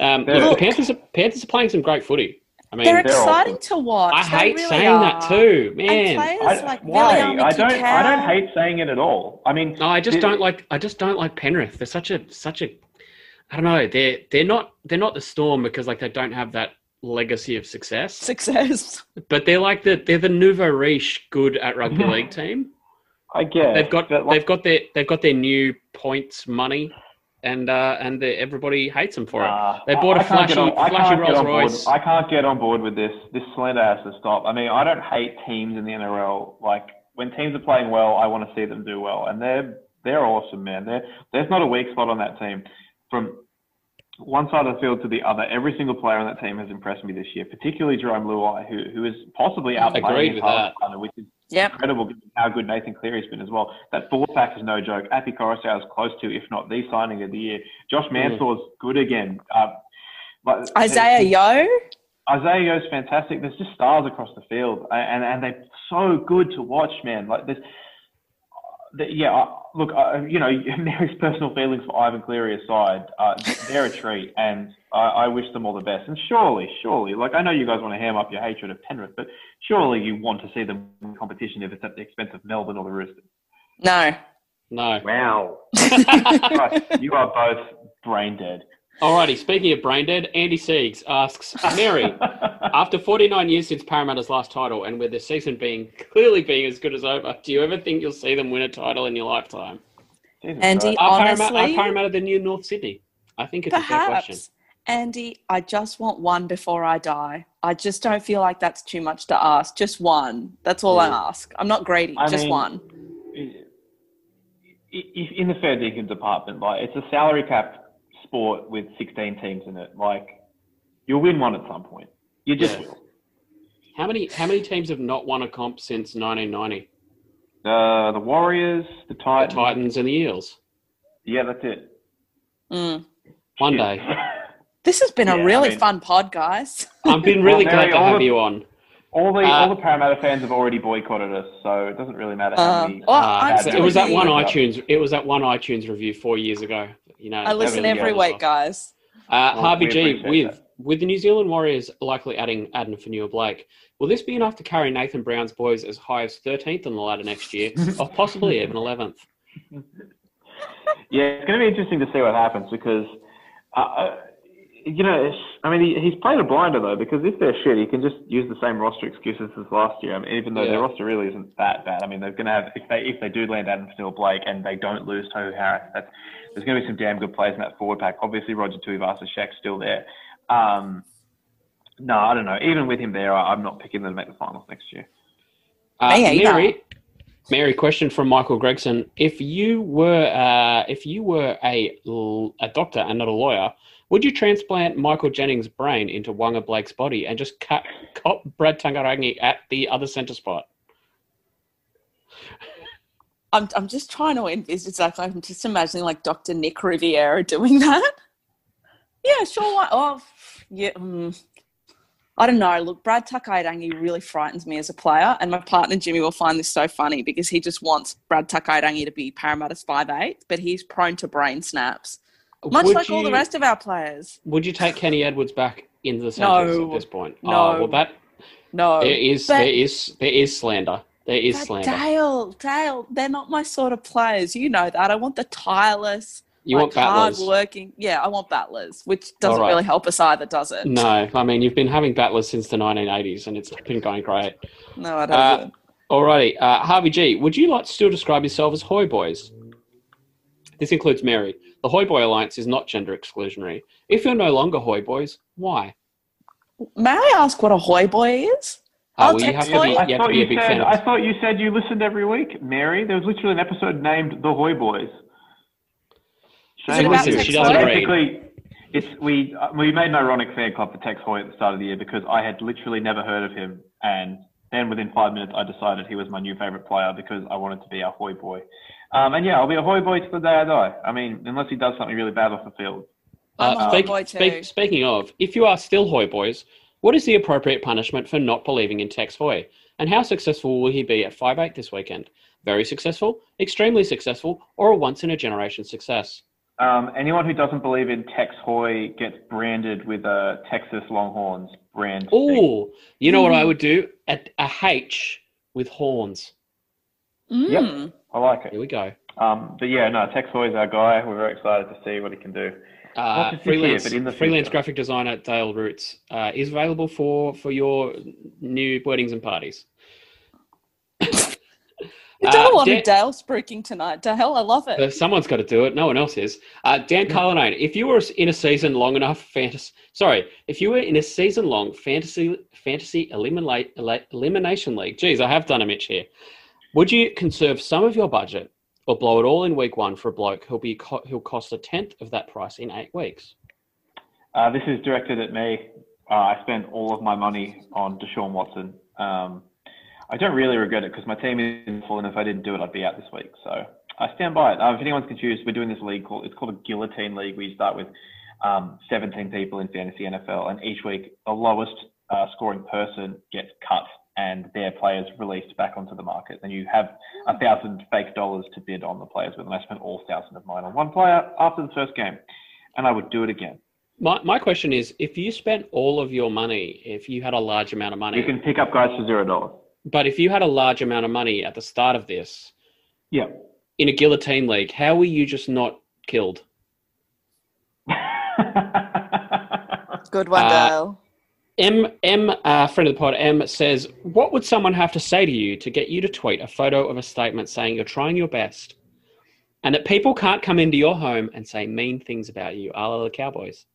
Um, They're- look, the Panthers are, Panthers are playing some great footy. I mean, They're they're exciting awesome. to watch. I They hate really saying are. that too, man. players I, like why? I don't. I don't hate saying it at all. I mean, No, I just the- don't like. I just don't like Penrith. They're such a such a. I don't know. They're they're not they're not the Storm because like they don't have that legacy of success. success. But they're like the they're the nouveau riche good at rugby league team. I guess They've got like, they've got their they've got their new points money, and uh and they everybody hates them for it. They bought a I flashy- on- flashy can't board- Rolls-Royce. I can't get on board with this. This slander has to stop. I mean, I don't hate teams in the NRL. Like when teams are playing well, I want to see them do well, and they're they're awesome, man. They're, there's not a weak spot on that team. From one side of the field to the other, every single player on that team has impressed me this year, particularly Jarome Luai, who who is possibly outplaying his with that. partner, which is Yep. incredible given how good Nathan Cleary's been as well. That forward pack is no joke. Api Koroisau is close to, if not the signing of the year. Josh Mansour's good again. Uh, but Isaah Yeo. Isaah Yeo's fantastic. There's just stars across the field, and and they're so good to watch, man. Like there's, the, yeah. Look, uh, you know, Mary's personal feelings for Ivan Cleary aside, uh, they're a treat, and I, I wish them all the best. And surely, surely, like I know you guys want to ham up your hatred of Penrith, but surely you want to see them in competition if it's at the expense of Melbourne or the Roosters. No. No. Wow, Christ, you are both brain dead. Alrighty. Speaking of brain dead, Andy Siegs asks Mary. After 49 years since Parramatta's last title, and with the season being clearly being as good as over, do you ever think you'll see them win a title in your lifetime? Jesus Andy, Christ. Are Parramatta, are Parramatta the new North Sydney? I think it's a fair question. perhaps. Andy, I just want one before I die. I just don't feel like that's too much to ask. Just one. That's all I ask. I'm not greedy. I just mean- one. i- i- in the fair dinkum department, like it's a salary cap sport with 16 teams in it. Like you'll win one at some point. You just Yeah. will. How many how many teams have not won a comp since 1990? Uh, the Warriors, the The Titans. Titans and the Eels. Yeah, that's it. Mm. One day. This has been Yeah, a I really mean- fun pod, guys. I've been really Well, glad to have the- you on. All the Uh, all the Parramatta fans have already boycotted us, so it doesn't really matter how Uh, many. well, Uh, I'm bad still it was that one Yeah. iTunes. It was that one iTunes review four years ago. You know, I listen every week, off. guys. Uh, Well, Harvey G, appreciate with with the New Zealand Warriors likely adding Addin Fonua-Blake, will this be enough to carry Nathan Brown's boys as high as 13th on the ladder next year, or possibly even 11th? Yeah, it's going to be interesting to see what happens because, uh, uh, you know, I mean, he, he's played a blinder though because if they're shit, he can just use the same roster excuses as last year. I mean, even though Yeah. their roster really isn't that bad. I mean, they're going to have if they if they do land Adam Steele Blake and they don't lose Tohu Harris, that's, there's going to be some damn good players in that forward pack. Obviously, Roger Tuivasa Shaq's still there. Um, no, I don't know. Even with him there, I, I'm not picking them to make the finals next year. Uh, Me. Mary, Mary, question from Michael Gregson: If you were uh, if you were a l- a doctor and not a lawyer, would you transplant Michael Jennings' brain into Waqa Blake's body and just cut cop Brad Takairangi at the other centre spot? I'm, I'm just trying to envisage, like, I'm just imagining, like, Dr. Nick Riviera doing that. Yeah, sure. Why? Oh, yeah. Um, I don't know. Look, Brad Takairangi really frightens me as a player, and my partner Jimmy will find this so funny because he just wants Brad Takairangi to be Parramatta's five eight, but he's prone to brain snaps, much Would like all the rest of our players. Would you take Kenny Edwards back into the centres No. at this point? No. Oh, well, that No, there is there is there is slander. There is slander. Dale, Dale, they're not my sort of players. You know that. I want the tireless, You like, want battlers? hard-working. Yeah, I want battlers, which doesn't right. really help us either, does it? No, I mean you've been having battlers since the 1980s, and it's been going great. no, I Uh, don't. Alrighty, uh, Harvey G, would you like to still describe yourself as Hoy Boys? This includes Mary. The Hoy Boy Alliance is not gender exclusionary. If you're no longer Hoy Boys, why? May I ask what a hoy boy is? Uh, I'll well, you have text to be, you I thought you said. I thought you said you listened every week, Mary. There was literally an episode named The Hoy Boys. Is it about She doesn't read. It's we uh, we made an ironic fan club for Tex Hoy at the start of the year because I had literally never heard of him, and then within five minutes I decided he was my new favorite player because I wanted to be a Hoy boy. Um, and yeah, I'll be a Hoy boy to the day I die. I mean, unless he does something really bad off the field. I'm a uh, Hoy speak- boy speak- speaking of, if you are still Hoy Boys, what is the appropriate punishment for not believing in Tex Hoy? And how successful will he be at 5'8 this weekend? Very successful, extremely successful, or a once in a generation success? Um, anyone who doesn't believe in Tex Hoy gets branded with a Texas Longhorns brand. Oh, you know what I would do? A, a H with horns. Mm. I like it. Here we go. Um, but yeah, no, Tex Hoy's our guy. We're very excited to see what he can do. Uh, Not just year, freelance, but in the freelance graphic designer Dale Roots uh, is available for for your new weddings and parties. You've done Uh, a lot Dan- of Dale spruiking tonight. Dale, I love it. Someone's got to do it. No one else is. Uh, Dan Carlinane, if you were in a season long enough, fantasy. Sorry, if you were in a season long fantasy fantasy eliminate, elimination league. Geez, I have done a Mitch here. Would you conserve some of your budget or blow it all in week one for a bloke who'll be co- who'll cost a tenth of that price in eight weeks? Uh, this is directed at me. Uh, I spent all of my money on Deshaun Watson. Um, I don't really regret it because my team is full, and if I didn't do it, I'd be out this week. So I stand by it. Uh, if anyone's confused, we're doing this league called it's called a guillotine league. We start with um, 17 people in fantasy NFL, and each week the lowest uh, scoring person gets cut, and their players released back onto the market. And you have a thousand fake dollars to bid on the players with, and I spent all thousand of mine on one player after the first game, and I would do it again. My, my question is if you spent all of your money, if you had a large amount of money, You can pick up guys for zero dollars. but if you had a large amount of money at the start of this Yeah. in a guillotine league, how were you just not killed? Good one, Uh, Dale. M M uh, friend of the pod M says, "What would someone have to say to you to get you to tweet a photo of a statement saying you're trying your best, and that people can't come into your home and say mean things about you, a la the Cowboys?"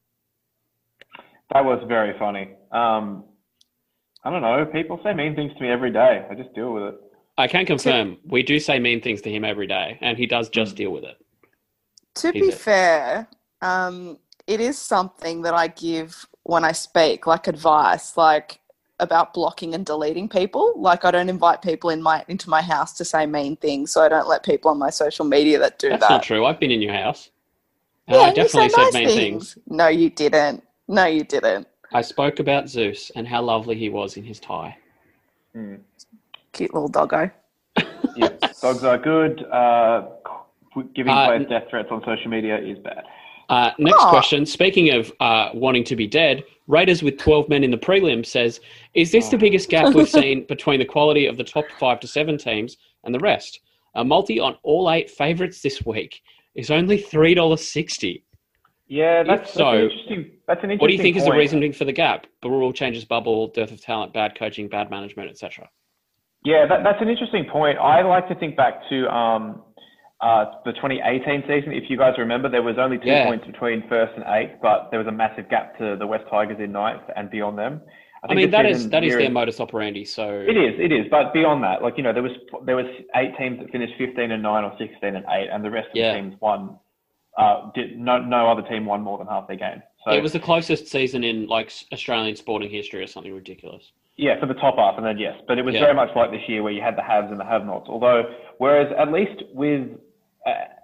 That was very funny. Um, I don't know. People say mean things to me every day. I just deal with it. I can confirm we do say mean things to him every day, and he does just deal with it. To Is be it? fair, um, it is something that I give when I speak, like advice, like about blocking and deleting people. Like I don't invite people in my into my house to say mean things, so I don't let people on my social media that do That's that. not true. I've been in your house. And Yeah, I you definitely say said nice mean things. No, you didn't. No, you didn't. I spoke about Zeus and how lovely he was in his tie. Hmm. Cute little doggo. yes, dogs are good. Uh, giving Uh, players death threats on social media is bad. Uh, next Oh. question. Speaking of uh, wanting to be dead, Raiders with 12 men in the prelim says, Is this the biggest gap we've seen between the quality of the top five to seven teams and the rest? A multi on all eight favourites this week is only $3.60. Yeah, that's, that's so, an interesting. That's an interesting. What do you think is the reasoning for the gap? The rule changes bubble, dearth of talent, bad coaching, bad management, etc. Yeah, that, that's an interesting point. I like to think back to um, uh, the 2018 season. If you guys remember, there was only two Yeah. points between first and eighth, but there was a massive gap to the West Tigers in ninth and beyond them. I, think mean, that is that is their modus operandi. So It is, it is. But beyond that, like you know, there was there was eight teams that finished 15 and nine or 16 and eight, and the rest of Yeah. the teams won. Uh, did no no other team won more than half their games. So it was the closest season in like Australian sporting history or something ridiculous. Yeah, for the top half, and then yes, but it was Yeah. very much like this year where you had the haves and the have-nots. Although, whereas at least with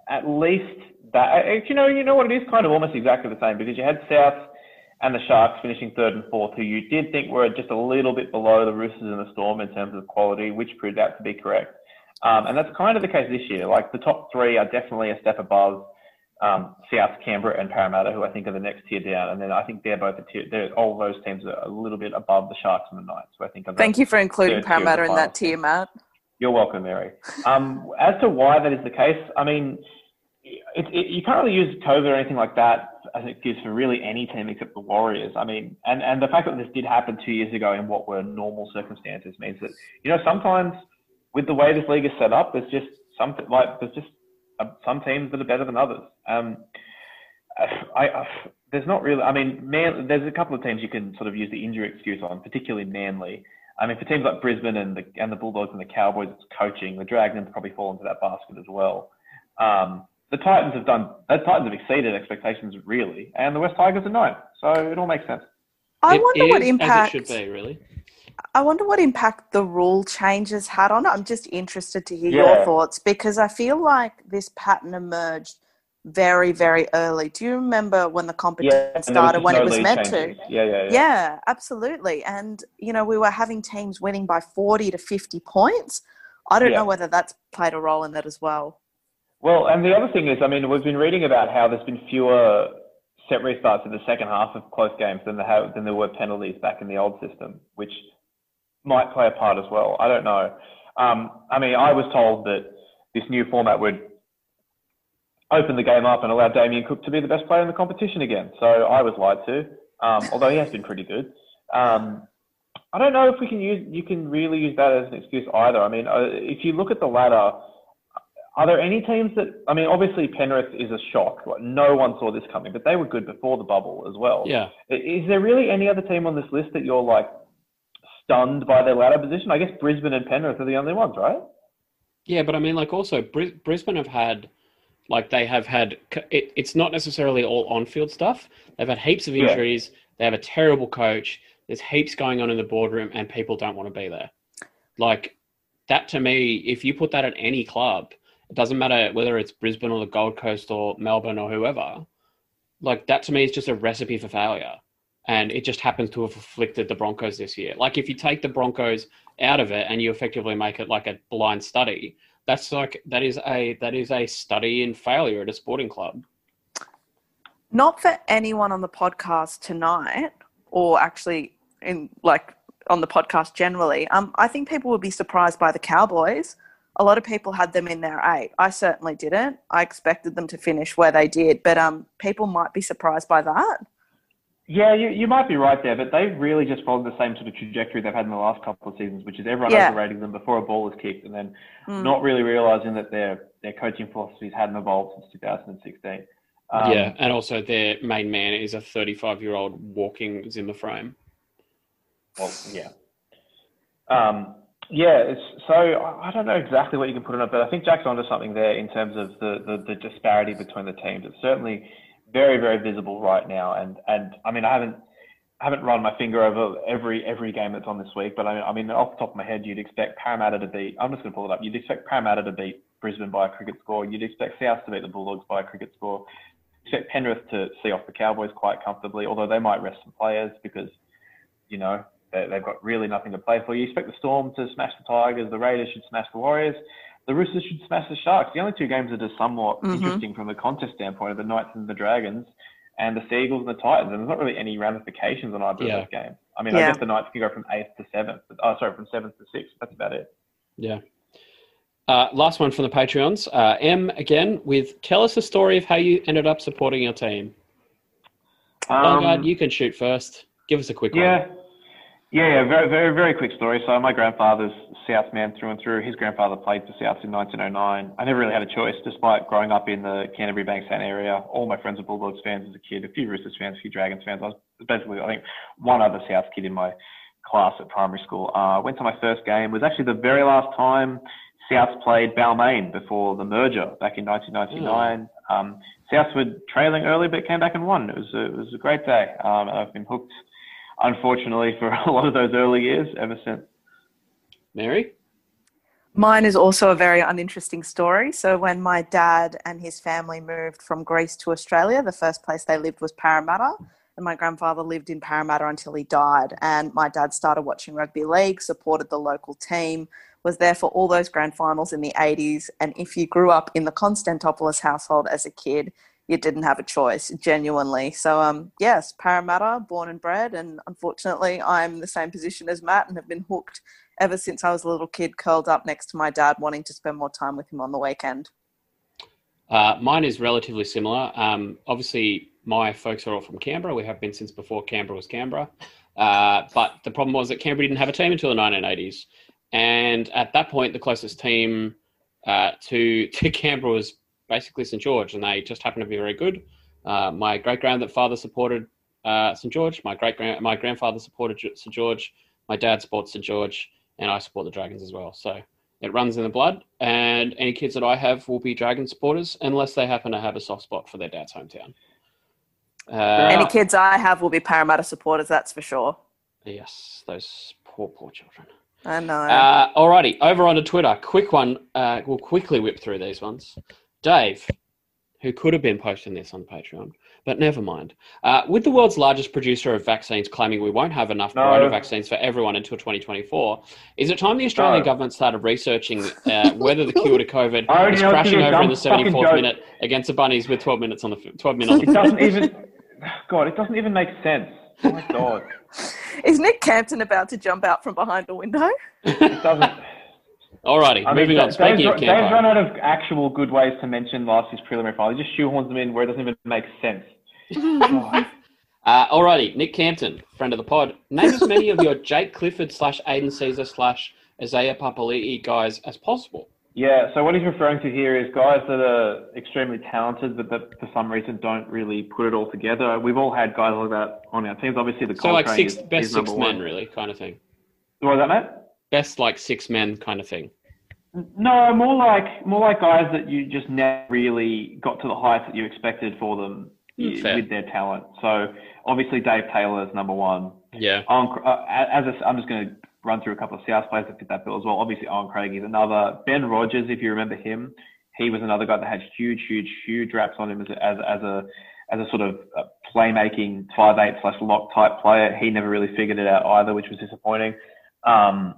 at least that, uh, you know, you know what it is, kind of almost exactly the same because you had South and the Sharks finishing third and fourth, who you did think were just a little bit below the Roosters and the Storm in terms of quality, which proved out to be correct. Um, and that's kind of the case this year. Like the top three are definitely a step above um, South, Canberra, and Parramatta, who I think are the next tier down. And then I think they're both a tier. They're, all those teams are a little bit above the Sharks and the Knights. So I think Thank you for including Third tier of the Parramatta in that tier, Matt. You're welcome, Mary. Um, as to why that is the case, I mean, it, it, you can't really use COVID or anything like that as an excuse for really any team except the Warriors. I mean, and, and the fact that this did happen two years ago in what were normal circumstances means that, you know, sometimes with the way this league is set up, there's just some, like, there's just uh, some teams that are better than others. Um, I, I, there's not really, I mean, man, there's a couple of teams you can sort of use the injury excuse on, particularly Manly. I mean, for teams like Brisbane and the and the Bulldogs and the Cowboys, it's coaching. The Dragons probably fall into that basket as well. Um, the Titans have done. The Titans have exceeded expectations really, and the West Tigers are ninth. So it all makes sense. I It wonder what is impact. as it should be, really. I wonder what impact the rule changes had on it. I'm just interested to hear Yeah. your thoughts because I feel like this pattern emerged very, very early. Do you remember when the competition was started when no it was meant changes. to? Yeah, yeah, yeah. Yeah, absolutely. And, you know, we were having teams winning by 40 to 50 points. I don't Yeah. know whether that's played a role in that as well. Well, and the other thing is, I mean, we've been reading about how there's been fewer set restarts in the second half of close games than there have, than there were penalties back in the old system, which might play a part as well. I don't know. Um, I mean, I was told that this new format would open the game up and allow Damien Cook to be the best player in the competition again. So I was lied to, um, although he has been pretty good. Um, I don't know if we can use you can really use that as an excuse either. I mean, uh, if you look at the ladder, are there any teams that? I mean, obviously Penrith is a shock. Like, no one saw this coming, but they were good before the bubble as well. Yeah. Is there really any other team on this list that you're like stunned by their ladder position? I guess Brisbane and Penrith are the only ones, right? Yeah, but I mean, like, also Bris- Brisbane have had, like, they have had. It, it's not necessarily all on-field stuff. They've had heaps of Yeah. injuries. They have a terrible coach. There's heaps going on in the boardroom, and people don't want to be there. Like that to me, if you put that at any club, it doesn't matter whether it's Brisbane or the Gold Coast or Melbourne or whoever. Like that to me is just a recipe for failure, and it just happens to have afflicted the Broncos this year. Like if you take the Broncos out of it and you effectively make it like a blind study, that's like that is a that is a study in failure at a sporting club. Not for anyone on the podcast tonight, or actually in like on the podcast generally. Um, I think people would be surprised by the Cowboys. A lot of people had them in their eight. I certainly didn't. I expected them to finish where they did, but um, people might be surprised by that. Yeah, you, you might be right there, but they've really just followed the same sort of trajectory they've had in the last couple of seasons, which is everyone Yeah. overrating them before a ball is kicked, and then Mm. not really realizing that their their coaching philosophies hadn't evolved since 2016. Um, yeah, and also their main man is a 35 year old walking Zimmer frame. Well, yeah. Um, yeah, it's, so I I don't know exactly what you can put on it, but I think Jack's onto something there in terms of the, the, the disparity between the teams. It's certainly very, very visible right now. And, and I mean, I haven't, I haven't run my finger over every every game that's on this week, but I mean, I mean, off the top of my head, you'd expect Parramatta to beat. I'm just going to pull it up. You'd expect Parramatta to beat Brisbane by a cricket score. You'd expect South to beat the Bulldogs by a cricket score. You'd expect Penrith to see off the Cowboys quite comfortably, although they might rest some players because, you know, they, they've got really nothing to play for. You expect the Storm to smash the Tigers. The Raiders should smash the Warriors. The Roosters should smash the Sharks. The only two games that are somewhat Mhm. interesting from the contest standpoint are the Knights and the Dragons, and the Seagulls and the Titans. And there's not really any ramifications on either Yeah. of those games. I mean, I guess the Knights can go from eighth to seventh. But, oh, sorry, from seventh to sixth. That's about it. Yeah. Uh, last one from the Patreons. Uh, M again with tell us a story of how you ended up supporting your team. Um, Bungard, you can shoot first. Give us a quick Yeah. one. Yeah, yeah, very, very, very quick story. So my grandfather's South man through and through. His grandfather played for South in 1909. I never really had a choice, despite growing up in the Canterbury Bankstown area. All my friends were Bulldogs fans as a kid, a few Roosters fans, a few Dragons fans. I was basically, I think, one other South kid in my class at primary school. Uh, went to my first game. It was actually the very last time South played Balmain before the merger back in 1999. Um, South were trailing early, but came back and won. It was a, it was a great day. Um, and I've been hooked, unfortunately, for a lot of those early years ever since. Mary? Mine is also a very uninteresting story. So, when my dad and his family moved from Greece to Australia, the first place they lived was Parramatta. And my grandfather lived in Parramatta until he died. And my dad started watching rugby league, supported the local team, was there for all those grand finals in the 80s. And if you grew up in the Constantopoulos household as a kid, you didn't have a choice, genuinely. So, um, yes, Parramatta, born and bred. And unfortunately, I'm in the same position as Matt and have been hooked ever since I was a little kid, curled up next to my dad, wanting to spend more time with him on the weekend. Uh, mine is relatively similar. Um, obviously, my folks are all from Canberra. We have been since before Canberra was Canberra. Uh, but the problem was that Canberra didn't have a team until the 1980s. And at that point, the closest team uh, to, to Canberra was basically St. George, and they just happened to be very good. Uh, my great grandfather supported uh, St. George. My great my grandfather supported St. George. My dad supports St. George, and I support the Dragons as well. So it runs in the blood, and any kids that I have will be Dragon supporters unless they happen to have a soft spot for their dad's hometown. Uh, Any kids I have will be Parramatta supporters, that's for sure. yes, those poor, poor children. I know. Uh, alrighty, over onto Twitter. Quick one. Uh, we'll quickly whip through these ones. Dave, who could have been posting this on Patreon, but never mind. Uh, with the world's largest producer of vaccines claiming we won't have enough No. corona vaccines for everyone until 2024, is it time the Australian No. government started researching uh, whether the cure to COVID is crashing gonna be a over in the 74th minute against the Bunnies with 12 minutes on the f- 12 minutes It doesn't even. God, it doesn't even make sense. Oh my God, Is Nick Campton about to jump out from behind a window? it doesn't. Alrighty, I mean, moving on. Dave's, Speaking of run out of actual good ways to mention last year's preliminary final. He just shoehorns them in where it doesn't even make sense. Uh, alrighty, Nick Campton, friend of the pod. Name as many of your Jake Clifford slash Aidan Sezer slash Isaiah Papali'i guys as possible. Yeah, so what he's referring to here is guys that are extremely talented, but that for some reason don't really put it all together. We've all had guys like that on our teams. Obviously, the So like Coltrane six is, best is six men, really, kind of thing. What was that, mate? Best like six men kind of thing. No, more like more like guys that you just never really got to the heights that you expected for them Mm, fair. with their talent. So obviously Dave Taylor is number one. Yeah. Uh, as a, I'm just going to run through a couple of South players that fit that bill as well. Obviously, Owen Craig is another. Ben Rogers, if you remember him, he was another guy that had huge, huge, huge raps on him as a, as, as a as a sort of uh playmaking five eight slash lock type player. He never really figured it out either, which was disappointing. Um,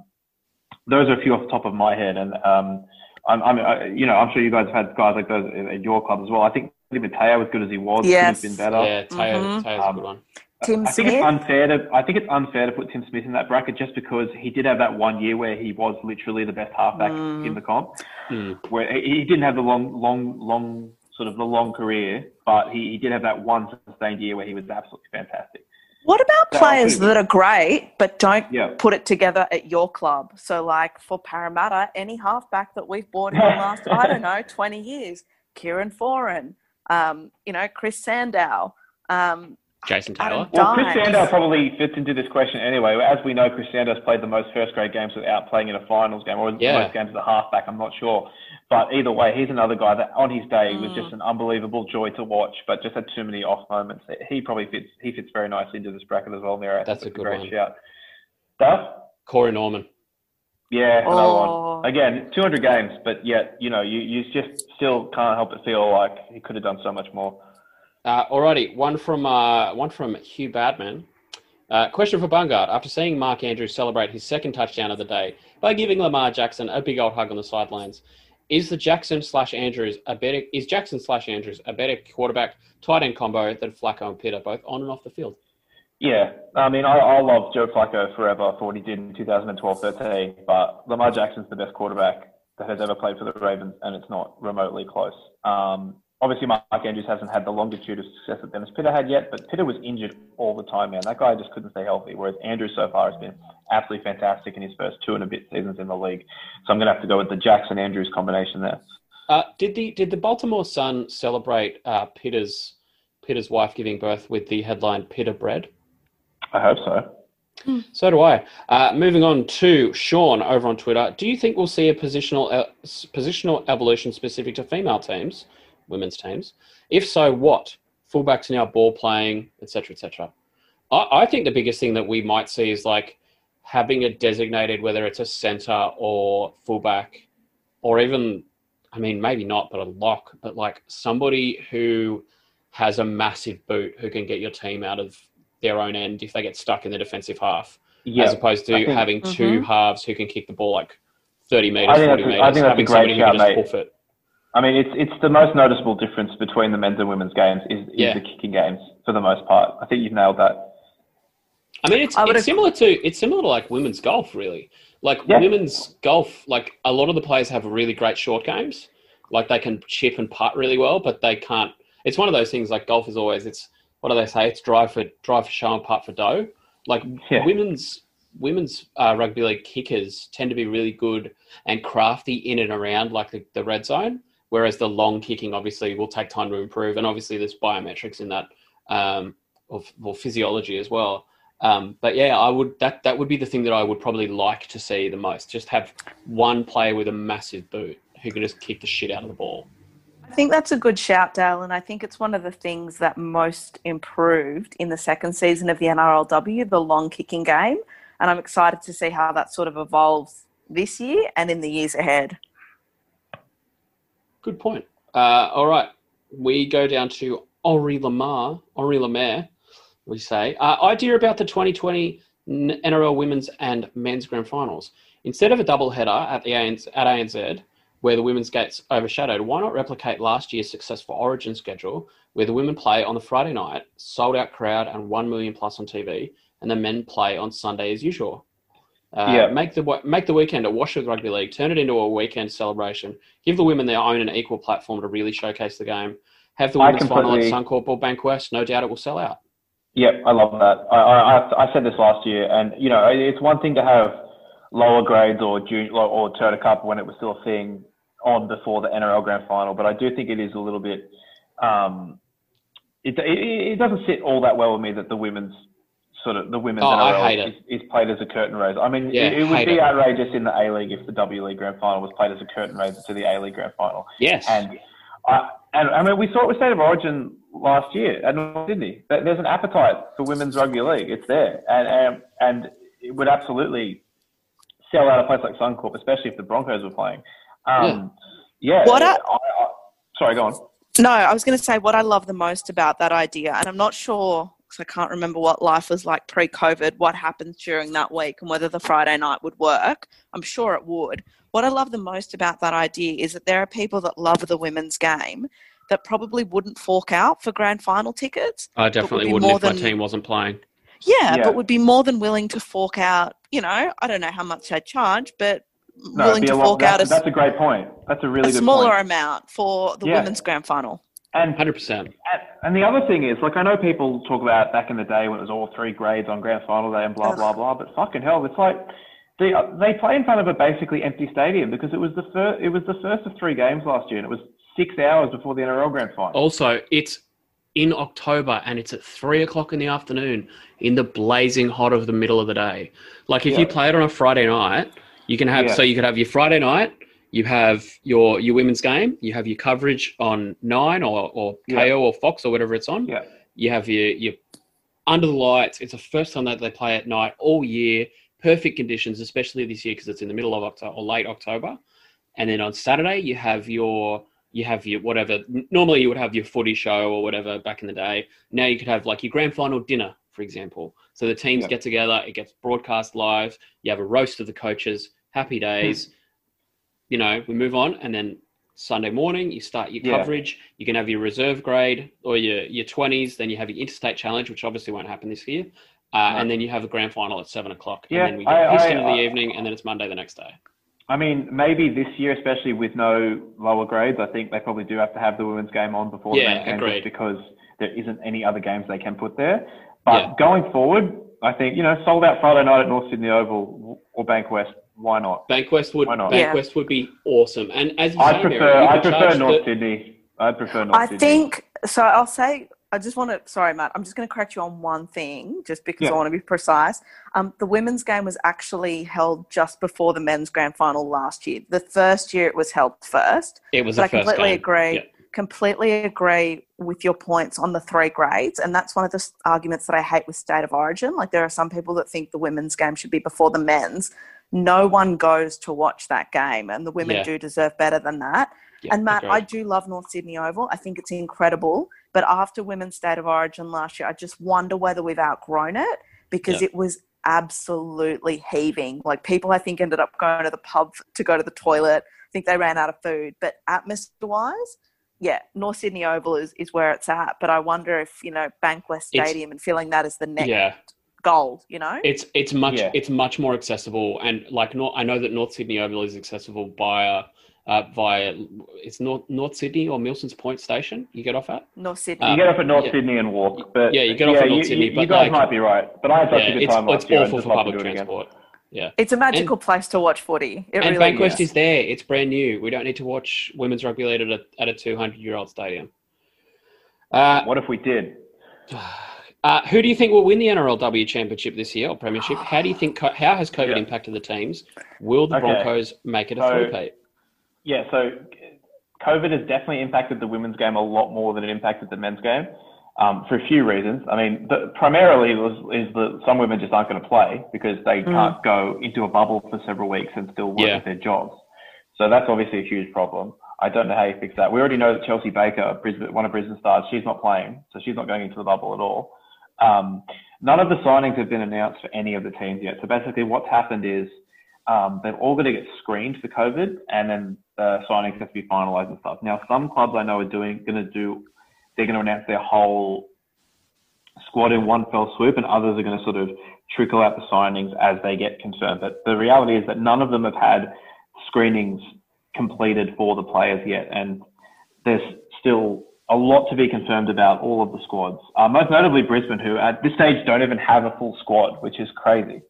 those are a few off the top of my head, and um, I'm, I'm uh, you know I'm sure you guys have had guys like those at at your club as well. I think Mateo, as good as he was, Yes. could have been better. Yeah, Taylor, Mhm. Taylor's a Um, good one. Tim I think it's unfair to I think it's unfair to put Tim Smith in that bracket just because he did have that one year where he was literally the best halfback Mm. in the comp, Mm. where he he didn't have the long, long, long sort of the long career, but he, he did have that one sustained year where he was absolutely fantastic. What about players that are great but don't Yeah. put it together at your club? So, like for Parramatta, any halfback that we've bought in the last, I don't know, 20 years, Kieran Foran, um, you know, Chris Sandow. Um, Jason Adam Taylor. Well, Chris Dimes. Sandow probably fits into this question anyway. As we know, Chris Sandow's played the most first grade games without playing in a finals game, or the Yeah. most games as a halfback. I'm not sure, but either way, he's another guy that on his day was Mm. just an unbelievable joy to watch, but just had too many off moments. He probably fits. He fits very nicely into this bracket as well, Mira. That's a good great one. shout. Duff? Corey Norman. Yeah, another Oh. one. Again, 200 games, but yet you know you you just still can't help but feel like he could have done so much more. Uh, alrighty, one from uh, one from Hugh Badman. Uh, question for Bungard. After seeing Mark Andrews celebrate his second touchdown of the day by giving Lamar Jackson a big old hug on the sidelines, is the Jackson slash Andrews a better is Jackson slash Andrews a better quarterback tight end combo than Flacco and Pitta, both on and off the field? Yeah, I mean, I, I love Joe Flacco forever for what he did in 2012-13, but Lamar Jackson's the best quarterback that has ever played for the Ravens, and it's not remotely close. Um, obviously, Mark Andrews hasn't had the longitude of success that Dennis Pitta had yet, but Pitta was injured all the time, man. That guy just couldn't stay healthy, whereas Andrews so far has been absolutely fantastic in his first two and a bit seasons in the league. So I'm going to have to go with the Jackson Andrews combination there. Uh, did the did the Baltimore Sun celebrate uh, Pitta's Pitta's wife giving birth with the headline "Pitta bread"? I hope so. So do I. Uh, moving on to Sean over on Twitter. Do you think we'll see a positional uh, positional evolution specific to female teams, women's teams? If so, what? Fullbacks now ball playing, etc., etc. I, I think the biggest thing that we might see is like having a designated, whether it's a center or fullback, or even, I mean, maybe not, but a lock, but like somebody who has a massive boot who can get your team out of their own end if they get stuck in the defensive half Yeah, as opposed to think- having 2 mm-hmm. halves who can kick the ball like 30 meters, I think 40 that's a- meters, I think that's a having great somebody who can just mate. Hoof it. I mean, it's it's the most noticeable difference between the men's and women's games is, is Yeah. the kicking games for the most part. I think you've nailed that. I mean, it's, I it's similar to it's similar to like women's golf, really. Like Yeah. women's golf, like a lot of the players have really great short games. Like they can chip and putt really well, but they can't. It's one of those things. Like golf is always it's what do they say? It's drive for drive for show and putt for dough. Like Yeah. women's women's uh, rugby league kickers tend to be really good and crafty in and around like the, the red zone, whereas the long kicking obviously will take time to improve, and obviously there's biometrics in that, um, of well physiology as well. Um, but yeah, I would that that would be the thing that I would probably like to see the most. Just have one player with a massive boot who can just kick the shit out of the ball. I think that's a good shout, Dale, and I think it's one of the things that most improved in the second season of the NRLW, the long kicking game. And I'm excited to see how that sort of evolves this year and in the years ahead. Good point. Uh, all right, we go down to Henri Lamar, Henri Lemaire. We say uh, idea about the 2020 NRL Women's and Men's Grand Finals. Instead of a double header at the ANZ, at ANZ, where the women's gets overshadowed, why not replicate last year's successful Origin schedule, where the women play on the Friday night, sold out crowd, and one million plus on TV, and the men play on Sunday as usual. Uh, Yeah. Make the make the weekend a wash with rugby league. Turn it into a weekend celebration. Give the women their own and equal platform to really showcase the game. Have the women's final at Suncorp or Bankwest. No doubt it will sell out. Yep, I love that. I, I, I- said this last year, and you know, it's one thing to have lower grades or junior or Toyota Cup when it was still a thing on before the NRL Grand Final, but I do think it is a little bit. Um, it, it it doesn't sit all that well with me that the women's sort of the women's Oh, I NRL hate it. is, is played as a curtain raiser. I mean, Yeah, it, it would be it. outrageous in the A League if the W League Grand Final was played as a curtain raiser to the A League Grand Final. Yes. And I, and I mean, we saw it with State of Origin last year at North Sydney. There- There's an appetite for women's rugby league. It's there, and and, and it would absolutely sell out a place like Suncorp, especially if the Broncos were playing. Um, yeah. What I- I, I, sorry, go on. No, I was going to say what I love the most about that idea, and I'm not sure because I can't remember what life was like pre COVID, what happens during that week, and whether the Friday night would work. I'm sure it would. What I love the most about that idea is that there are people that love the women's game that probably wouldn't fork out for grand final tickets. I definitely be wouldn't more if my team wasn't playing. Yeah, Yeah. but would be more than willing to fork out, you know, I don't know how much I'd charge, but No, willing to a lot- fork out that's, a, that's a great point. That's a really a good smaller point. amount for the Yeah. women's grand final. And 100%. And- And the other thing is, like, I know people talk about back in the day when it was all three grades on grand final day and blah Ugh. blah blah, but fucking hell, it's like they uh, they play in front of a basically empty stadium because it was the first it was the first of three games last year, and it was six hours before the NRL grand final. Also, it's in October and it's at three o'clock in the afternoon in the blazing hot of the middle of the day. Like if you play it on a Friday night, you can have Yeah. so you could have your Friday night, you have your your women's game, you have your coverage on Nine or or Yeah. Kayo or Fox or whatever it's on. Yeah. You have your your under the lights. It's the first time that they play at night all year. Perfect conditions, especially this year because it's in the middle of October or late October. And then on Saturday you have your you have your whatever. Normally you would have your footy show or whatever back in the day. Now you could have like your grand final dinner, for example. So the teams Yeah. get together. It gets broadcast live. You have a roast of the coaches. Happy hmm. days. You know, we move on, and then Sunday morning you start your Yeah. coverage. You can have your reserve grade or your your twenties. Then you have your interstate challenge, which obviously won't happen this year. Uh, No. And then you have a grand final at seven o'clock. Yeah, and then we get I- Houston I- in the I- evening, and then it's Monday the next day. I mean, maybe this year, especially with no lower grades, I think they probably do have to have the women's game on before Yeah, the men's game agreed. because there isn't any other games they can put there. But Yeah. going forward, I think, you know, sold out Friday night at North Sydney Oval or Bankwest, why not? Bankwest would Why not? Bankwest would be awesome. And as you I say, Mary, prefer, you I prefer North the- Sydney. I prefer North I Sydney. think so. I'll say. I just want to. Sorry, Matt. I'm just going to correct you on one thing, just because Yeah. I want to be precise. Um, the women's game was actually held just before the men's grand final last year. The first year it was held first. It was But the I first completely game. agree. Yeah. Completely agree with your points on the three grades, and that's one of the arguments that I hate with state of origin. Like there are some people that think the women's game should be before the men's. No one goes to watch that game, and the women Yeah. do deserve better than that. Yeah, and Matt, agreed. I do love North Sydney Oval. I think it's incredible. But after Women's State of Origin last year, I just wonder whether we've outgrown it because Yeah. it was absolutely heaving. Like people, I think, ended up going to the pub to go to the toilet. I think they ran out of food. But atmosphere wise, yeah, North Sydney Oval is, is where it's at. But I wonder if, you know, Bankwest It's- Stadium and feeling that as the next yeah. Goal, you know? It's it's much Yeah. it's much more accessible, and like Nor- I know that North Sydney Oval is accessible via uh, via it's North North Sydney or Milson's Point Station. You get off at. North Sydney. Uh, You get off at North yeah. Sydney and walk, but Yeah, you get off at North you, Sydney, you, but you guys like- might be right. But I had such Yeah, a good it's time last it's year. Awful just for public do it again. transport. Yeah, it's a magical place to watch footy. It and really Bankwest is. is there. It's brand new. We don't need to watch women's rugby league at a at a two hundred year old stadium. Uh, What if we did? Uh, who do you think will win the NRLW championship this year or premiership? How do you think? How has COVID Yeah. impacted the teams? Will the Okay. Broncos make it a So- three-peat? Yeah, so COVID has definitely impacted the women's game a lot more than it impacted the men's game um, for a few reasons. I mean, the, primarily was, is that some women just aren't going to play because they can't go into a bubble for several weeks and still work Yeah. at their jobs. So that's obviously a huge problem. I don't know how you fix that. We already know that Chelsea Baker, Brisbane, one of Brisbane stars, she's not playing, so she's not going into the bubble at all. Um, none of the signings have been announced for any of the teams yet. So basically, what's happened is um, they're all going to get screened for COVID, and then uh, signings have to be finalised and stuff. Now, some clubs I know are doing going to do, they're going to announce their whole squad in one fell swoop, and others are going to sort of trickle out the signings as they get confirmed. But the reality is that none of them have had screenings completed for the players yet, and there's still a lot to be confirmed about all of the squads. Uh, most notably Brisbane, who at this stage don't even have a full squad, which is crazy.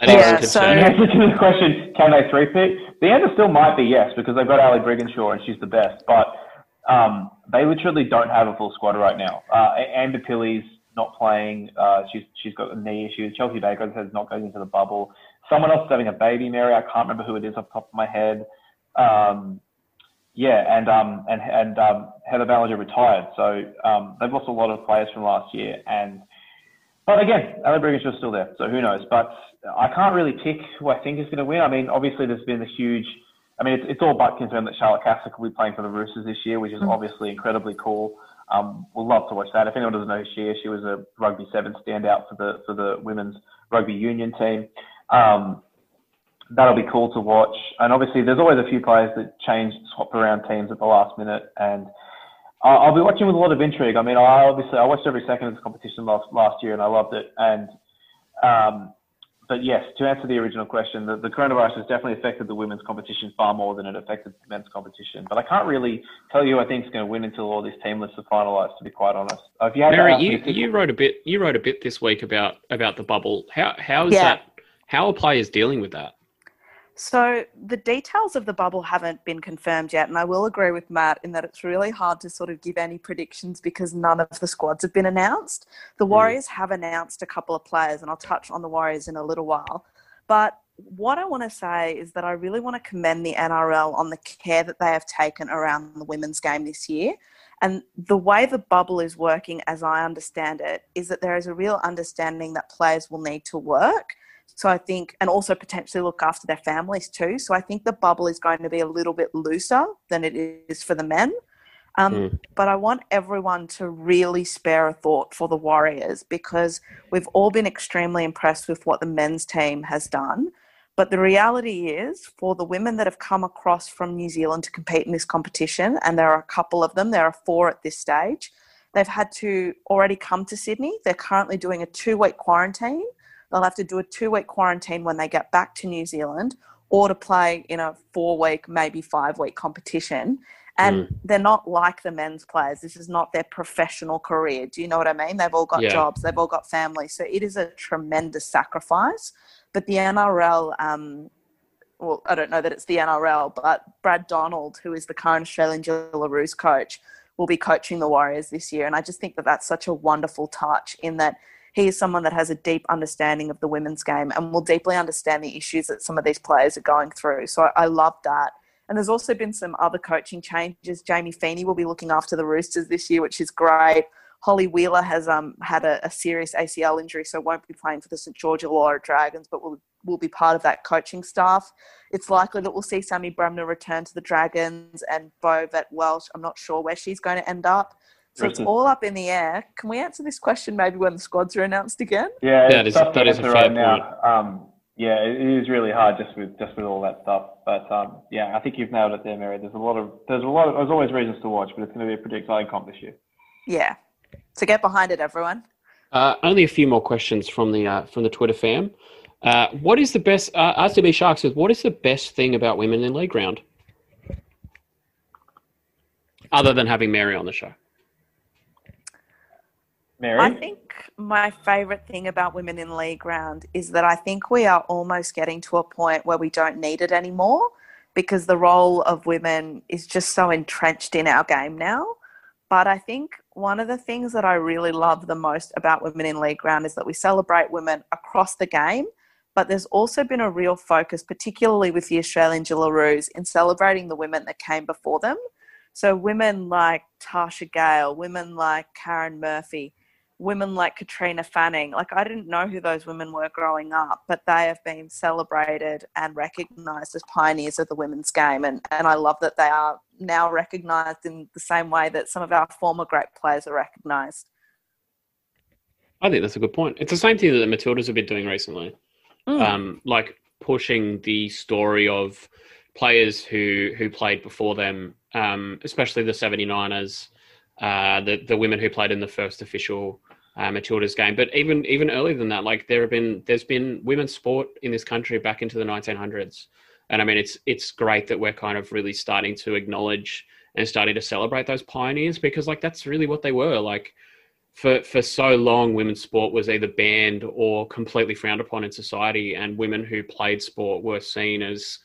That is Yeah, concerning. The answer to the question, can they three pick? The answer still might be yes, because they've got Ali Brigginshaw and she's the best. But um, they literally don't have a full squad right now. Uh, Amber Pilley's not playing. Uh, she's she's got knee issues. Chelsea Baker says not going into the bubble. Someone else is having a baby, Mary. I can't remember who it is off the top of my head. Um, yeah, and um, and and um, Heather Ballinger retired, so um, they've lost a lot of players from last year. And but again, Ali Brigginshaw's still there, so who knows? But I can't really pick who I think is going to win. I mean, obviously there's been a huge. I mean, it's, it's all but confirmed that Charlotte Caslick will be playing for the Roosters this year, which is obviously incredibly cool. Um, we'll love to watch that. If anyone doesn't know who she is, she was a rugby seven standout for the for the women's rugby union team. Um, that'll be cool to watch. And obviously, there's always a few players that change, swap around teams at the last minute, and I'll, I'll be watching with a lot of intrigue. I mean, I obviously I watched every second of the competition last last year, and I loved it. And um, but yes, to answer the original question, the, the coronavirus has definitely affected the women's competition far more than it affected the men's competition. But I can't really tell you who I think is going to win until all these team lists are finalised. To be quite honest, if you had Mary, ask me you, to you wrote a bit. You wrote a bit this week about about the bubble. How how is Yeah. that? How are players dealing with that? So the details of the bubble haven't been confirmed yet, and I will agree with Matt in that it's really hard to sort of give any predictions because none of the squads have been announced. The hmm. Warriors have announced a couple of players, and I'll touch on the Warriors in a little while. But what I want to say is that I really want to commend the NRL on the care that they have taken around the women's game this year. And the way the bubble is working, as I understand it, is that there is a real understanding that players will need to work. So I think, and also potentially look after their families too. So I think the bubble is going to be a little bit looser than it is for the men. Um, Mm. But I want everyone to really spare a thought for the Warriors because we've all been extremely impressed with what the men's team has done. But the reality is, for the women that have come across from New Zealand to compete in this competition, and there are a couple of them, there are four at this stage, they've had to already come to Sydney. They're currently doing a two week quarantine. They'll have to do a two week quarantine when they get back to New Zealand or to play in a four week, maybe five week competition. And they're not like the men's players. This is not their professional career. Do you know what I mean? They've all got Yeah. jobs, they've all got families. So it is a tremendous sacrifice. But the NRL, um, well, I don't know that it's the NRL, but Brad Donald, who is the current Australian Jillaroos coach, will be coaching the Warriors this year. And I just think that that's such a wonderful touch in that he is someone that has a deep understanding of the women's game and will deeply understand the issues that some of these players are going through. So I, I love that. And there's also been some other coaching changes. Jamie Feeney will be looking after the Roosters this year, which is great. Holli Wheeler has um, had a, a serious ACL injury, so won't be playing for the St George Illawarra Dragons, but will will be part of that coaching staff. It's likely that we'll see Sammy Bremner return to the Dragons and Bo Welsh. I'm not sure where she's going to end up. So it's all up in the air. Can we answer this question maybe when the squads are announced again? Yeah, That it's is- tough to that is a fair right now. Um, yeah, it it is really hard just with just with all that stuff. But um, yeah, I think you've nailed it there, Mary. There's a lot of there's a lot of there's always reasons to watch, but it's going to be a pretty exciting comp this year. Yeah. So get behind it, everyone. Uh, only a few more questions from the uh, from the Twitter fam. Uh, what is the best? Uh, RCB Sharks says, what is the best thing about women in league round? Other than having Mary on the show. Mary, I think my favourite thing about women in league round is that I think we are almost getting to a point where we don't need it anymore because the role of women is just so entrenched in our game now. But I think one of the things that I really love the most about women in league round is that we celebrate women across the game. But there's also been a real focus, particularly with the Australian Jillaroos, in celebrating the women that came before them. So women like Tasha Gale, women like Karen Murphy, women like Katrina Fanning. Like I didn't know who those women were growing up, but they have been celebrated and recognised as pioneers of the women's game. And, and I love that they are now recognised in the same way that some of our former great players are recognised. I think that's a good point. It's the same thing that the Matildas have been doing recently. um, like pushing the story of players who who played before them, um, especially the 79ers, uh, the the women who played in the first official uh, Matildas game. But even even earlier than that, like there have been there's been women's sport in this country back into the 1900s, and I mean it's it's great that we're kind of really starting to acknowledge and starting to celebrate those pioneers because like that's really what they were like for for so long women's sport was either banned or completely frowned upon in society and women who played sport were seen as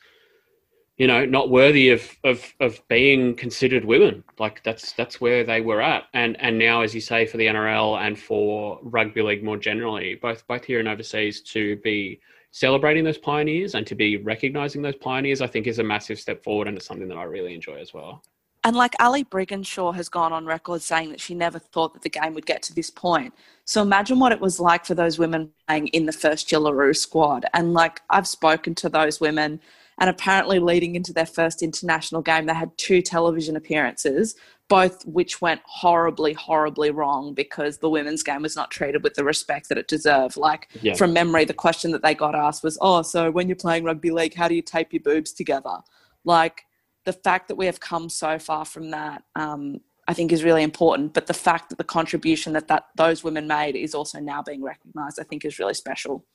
you know not worthy of of of being considered women like that's that's where they were at and and now as you say for the NRL and for rugby league more generally both both here and overseas to be celebrating those pioneers and to be recognizing those pioneers I think is a massive step forward and it's something that I really enjoy as well And like Ali Brigginshaw has gone on record saying that she never thought that the game would get to this point. So imagine what it was like for those women playing in the first Jillaroo squad. And like I've spoken to those women, and apparently leading into their first international game, they had two television appearances, both which went horribly, horribly wrong because the women's game was not treated with the respect that it deserved. Like Yeah. from memory, the question that they got asked was, "Oh, so when you're playing rugby league, how do you tape your boobs together?" Like the fact that we have come so far from that, um, I think, is really important. But the fact that the contribution that, that those women made is also now being recognised, I think, is really special.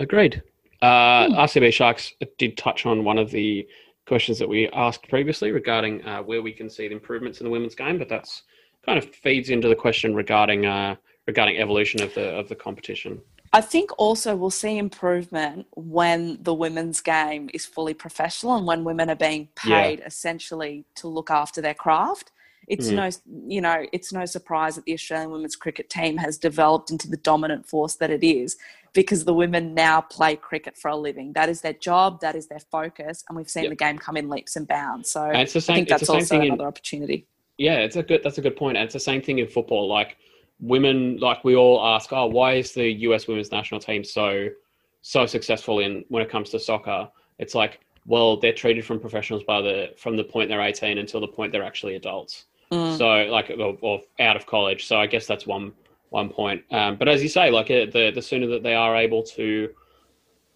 Agreed. Uh, RCB Sharks did touch on one of the questions that we asked previously regarding uh, where we can see the improvements in the women's game, but that's kind of feeds into the question regarding uh, regarding evolution of the of the competition. I think also we'll see improvement when the women's game is fully professional and when women are being Yeah. paid essentially to look after their craft. It's Mhm. no, you know, it's no surprise that the Australian women's cricket team has developed into the dominant force that it is because the women now play cricket for a living. That is their job, that is their focus, and we've seen Yep. the game come in leaps and bounds. So And it's the I same. think it's that's the same also thing in, another opportunity. Yeah, it's a good. That's a good point. And it's the same thing in football. Like women, like we all ask, oh, why is the U.S. women's national team so so successful in when it comes to soccer? It's like, well, they're treated from professionals by the from the point they're 18 until the point they're actually adults. Mm. So like, or, or out of college. So I guess that's one one point. Um, but as you say, like uh, the the sooner that they are able to,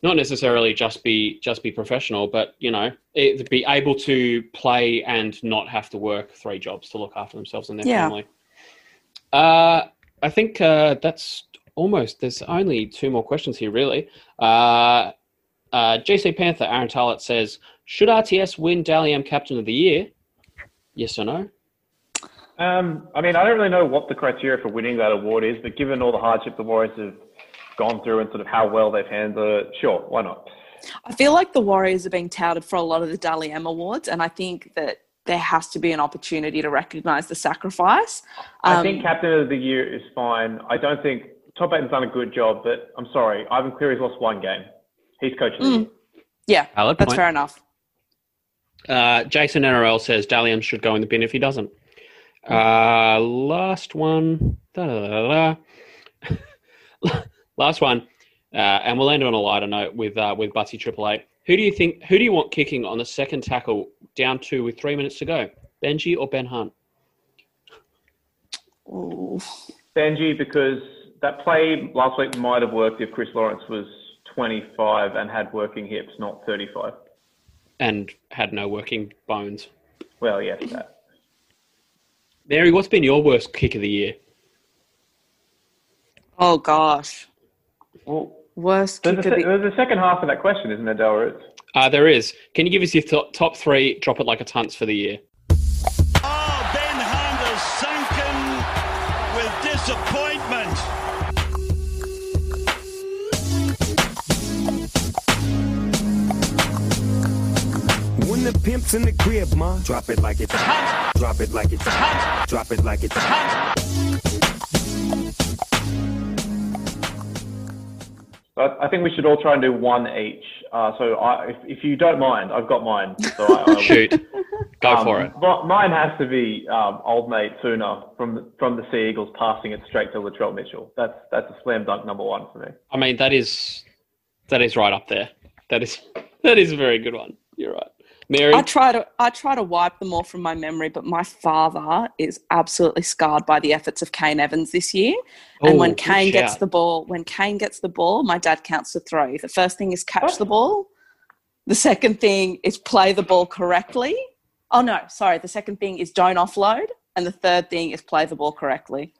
not necessarily just be just be professional, but you know, it, be able to play and not have to work three jobs to look after themselves and their Yeah. family. Uh, I think uh, that's almost. There's only two more questions here, really. Uh, uh, GC Panther Aaron Tarlett says, "Should RTS win Dally M Captain of the Year? Yes or no?" Um, I mean, I don't really know what the criteria for winning that award is, but given all the hardship the Warriors have gone through and sort of how well they've handled it, sure, why not? I feel like the Warriors are being touted for a lot of the Dally M awards, and I think that there has to be an opportunity to recognise the sacrifice. I Um, think captain of the year is fine. I don't think Todd Payten's done a good job, but I'm sorry, Ivan Cleary's lost one game. He's coach of the Mm. year. yeah, that's point. fair enough. Uh, Jason NRL says Dalian should go in the bin if he doesn't. Uh, last one. Da-da-da-da. last one. Uh, and we'll end on a lighter note with uh, with Butsy Triple Eight. Who do you think? Who do you want kicking on the second tackle down two with three minutes to go? Benji or Ben Hunt? Ooh. Benji, because that play last week might have worked if Chris Lawrence was 25 and had working hips, not 35. And had no working bones. Well, yes, that. Mary, what's been your worst kick of the year? Oh gosh, Well, worst there's kick a, of se- the there's a second half of that question, isn't there, Del Roots? Uh, there is. Can you give us your top, top three? Drop it like a tunts for the year. Pimp's in the crib, ma, drop it like it's hot. Drop it like it's hot. Drop it like it's hot. I, I think we should all try and do one each. Uh, so I, if, if you don't mind, I've got mine. So I, I Shoot. Go Um, for it. mi- Mine has to be um, old mate Sooner from the, from the Sea Eagles passing it straight to Latrell Mitchell. That's that's a slam dunk number one for me. I mean, that is that is right up there. That is that is a very good one. You're right, Mary. I try to I try to wipe them all from my memory, but my father is absolutely scarred by the efforts of Kane Evans this year. and Oh, when Kane gets shout. the ball, when Kane gets the ball, my dad counts to three. The first thing is catch What? the oh. ball. The second thing is play the ball correctly. Oh no, sorry. The second thing is don't offload, and the third thing is play the ball correctly.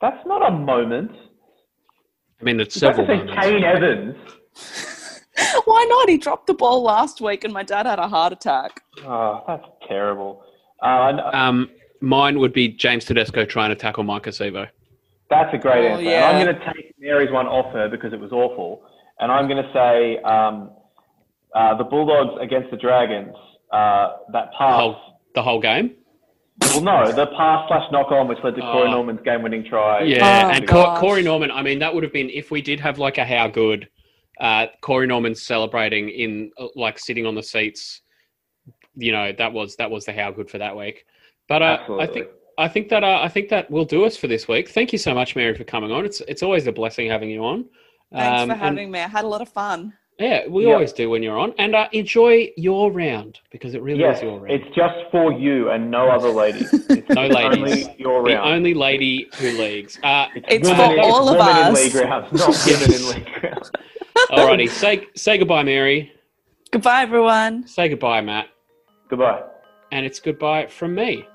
That's not a moment. I mean, it's You several to moments. Kane Evans. Why not? He dropped the ball last week, and my dad had a heart attack. Oh, that's terrible. Uh, and, uh, Um, mine would be James Tedesco trying to tackle Maika Sivo. that's a great Oh, answer. yeah. And I'm going to take Mary's one off her because it was awful. And I'm going to say um, uh, the Bulldogs against the Dragons. Uh, that The pass. whole the whole game. Well, no, the pass slash knock on, which led to Corey Oh. Norman's game winning try. Yeah, Oh, and gosh. Corey Norman. I mean, that would have been if we did have like a how good. Uh, Corey Norman celebrating in uh, like sitting on the seats. You know that was that was the how good for that week. But uh, I think I think that uh, I think that will do us for this week. Thank you so much, Mary, for coming on. It's it's always a blessing having you on. Thanks Um, for and- having me. I had a lot of fun. Yeah, we Yeah. always do when you're on. And uh, enjoy your round because it really Yes, is your round. it's just for you and no other ladies. It's No ladies. Only your the only lady who leagues. Uh, It's women for in- all of women us. in league rounds, not women in league rounds. Alrighty, say say goodbye, Mary. Goodbye, everyone. Say goodbye, Matt. Goodbye. And it's goodbye from me.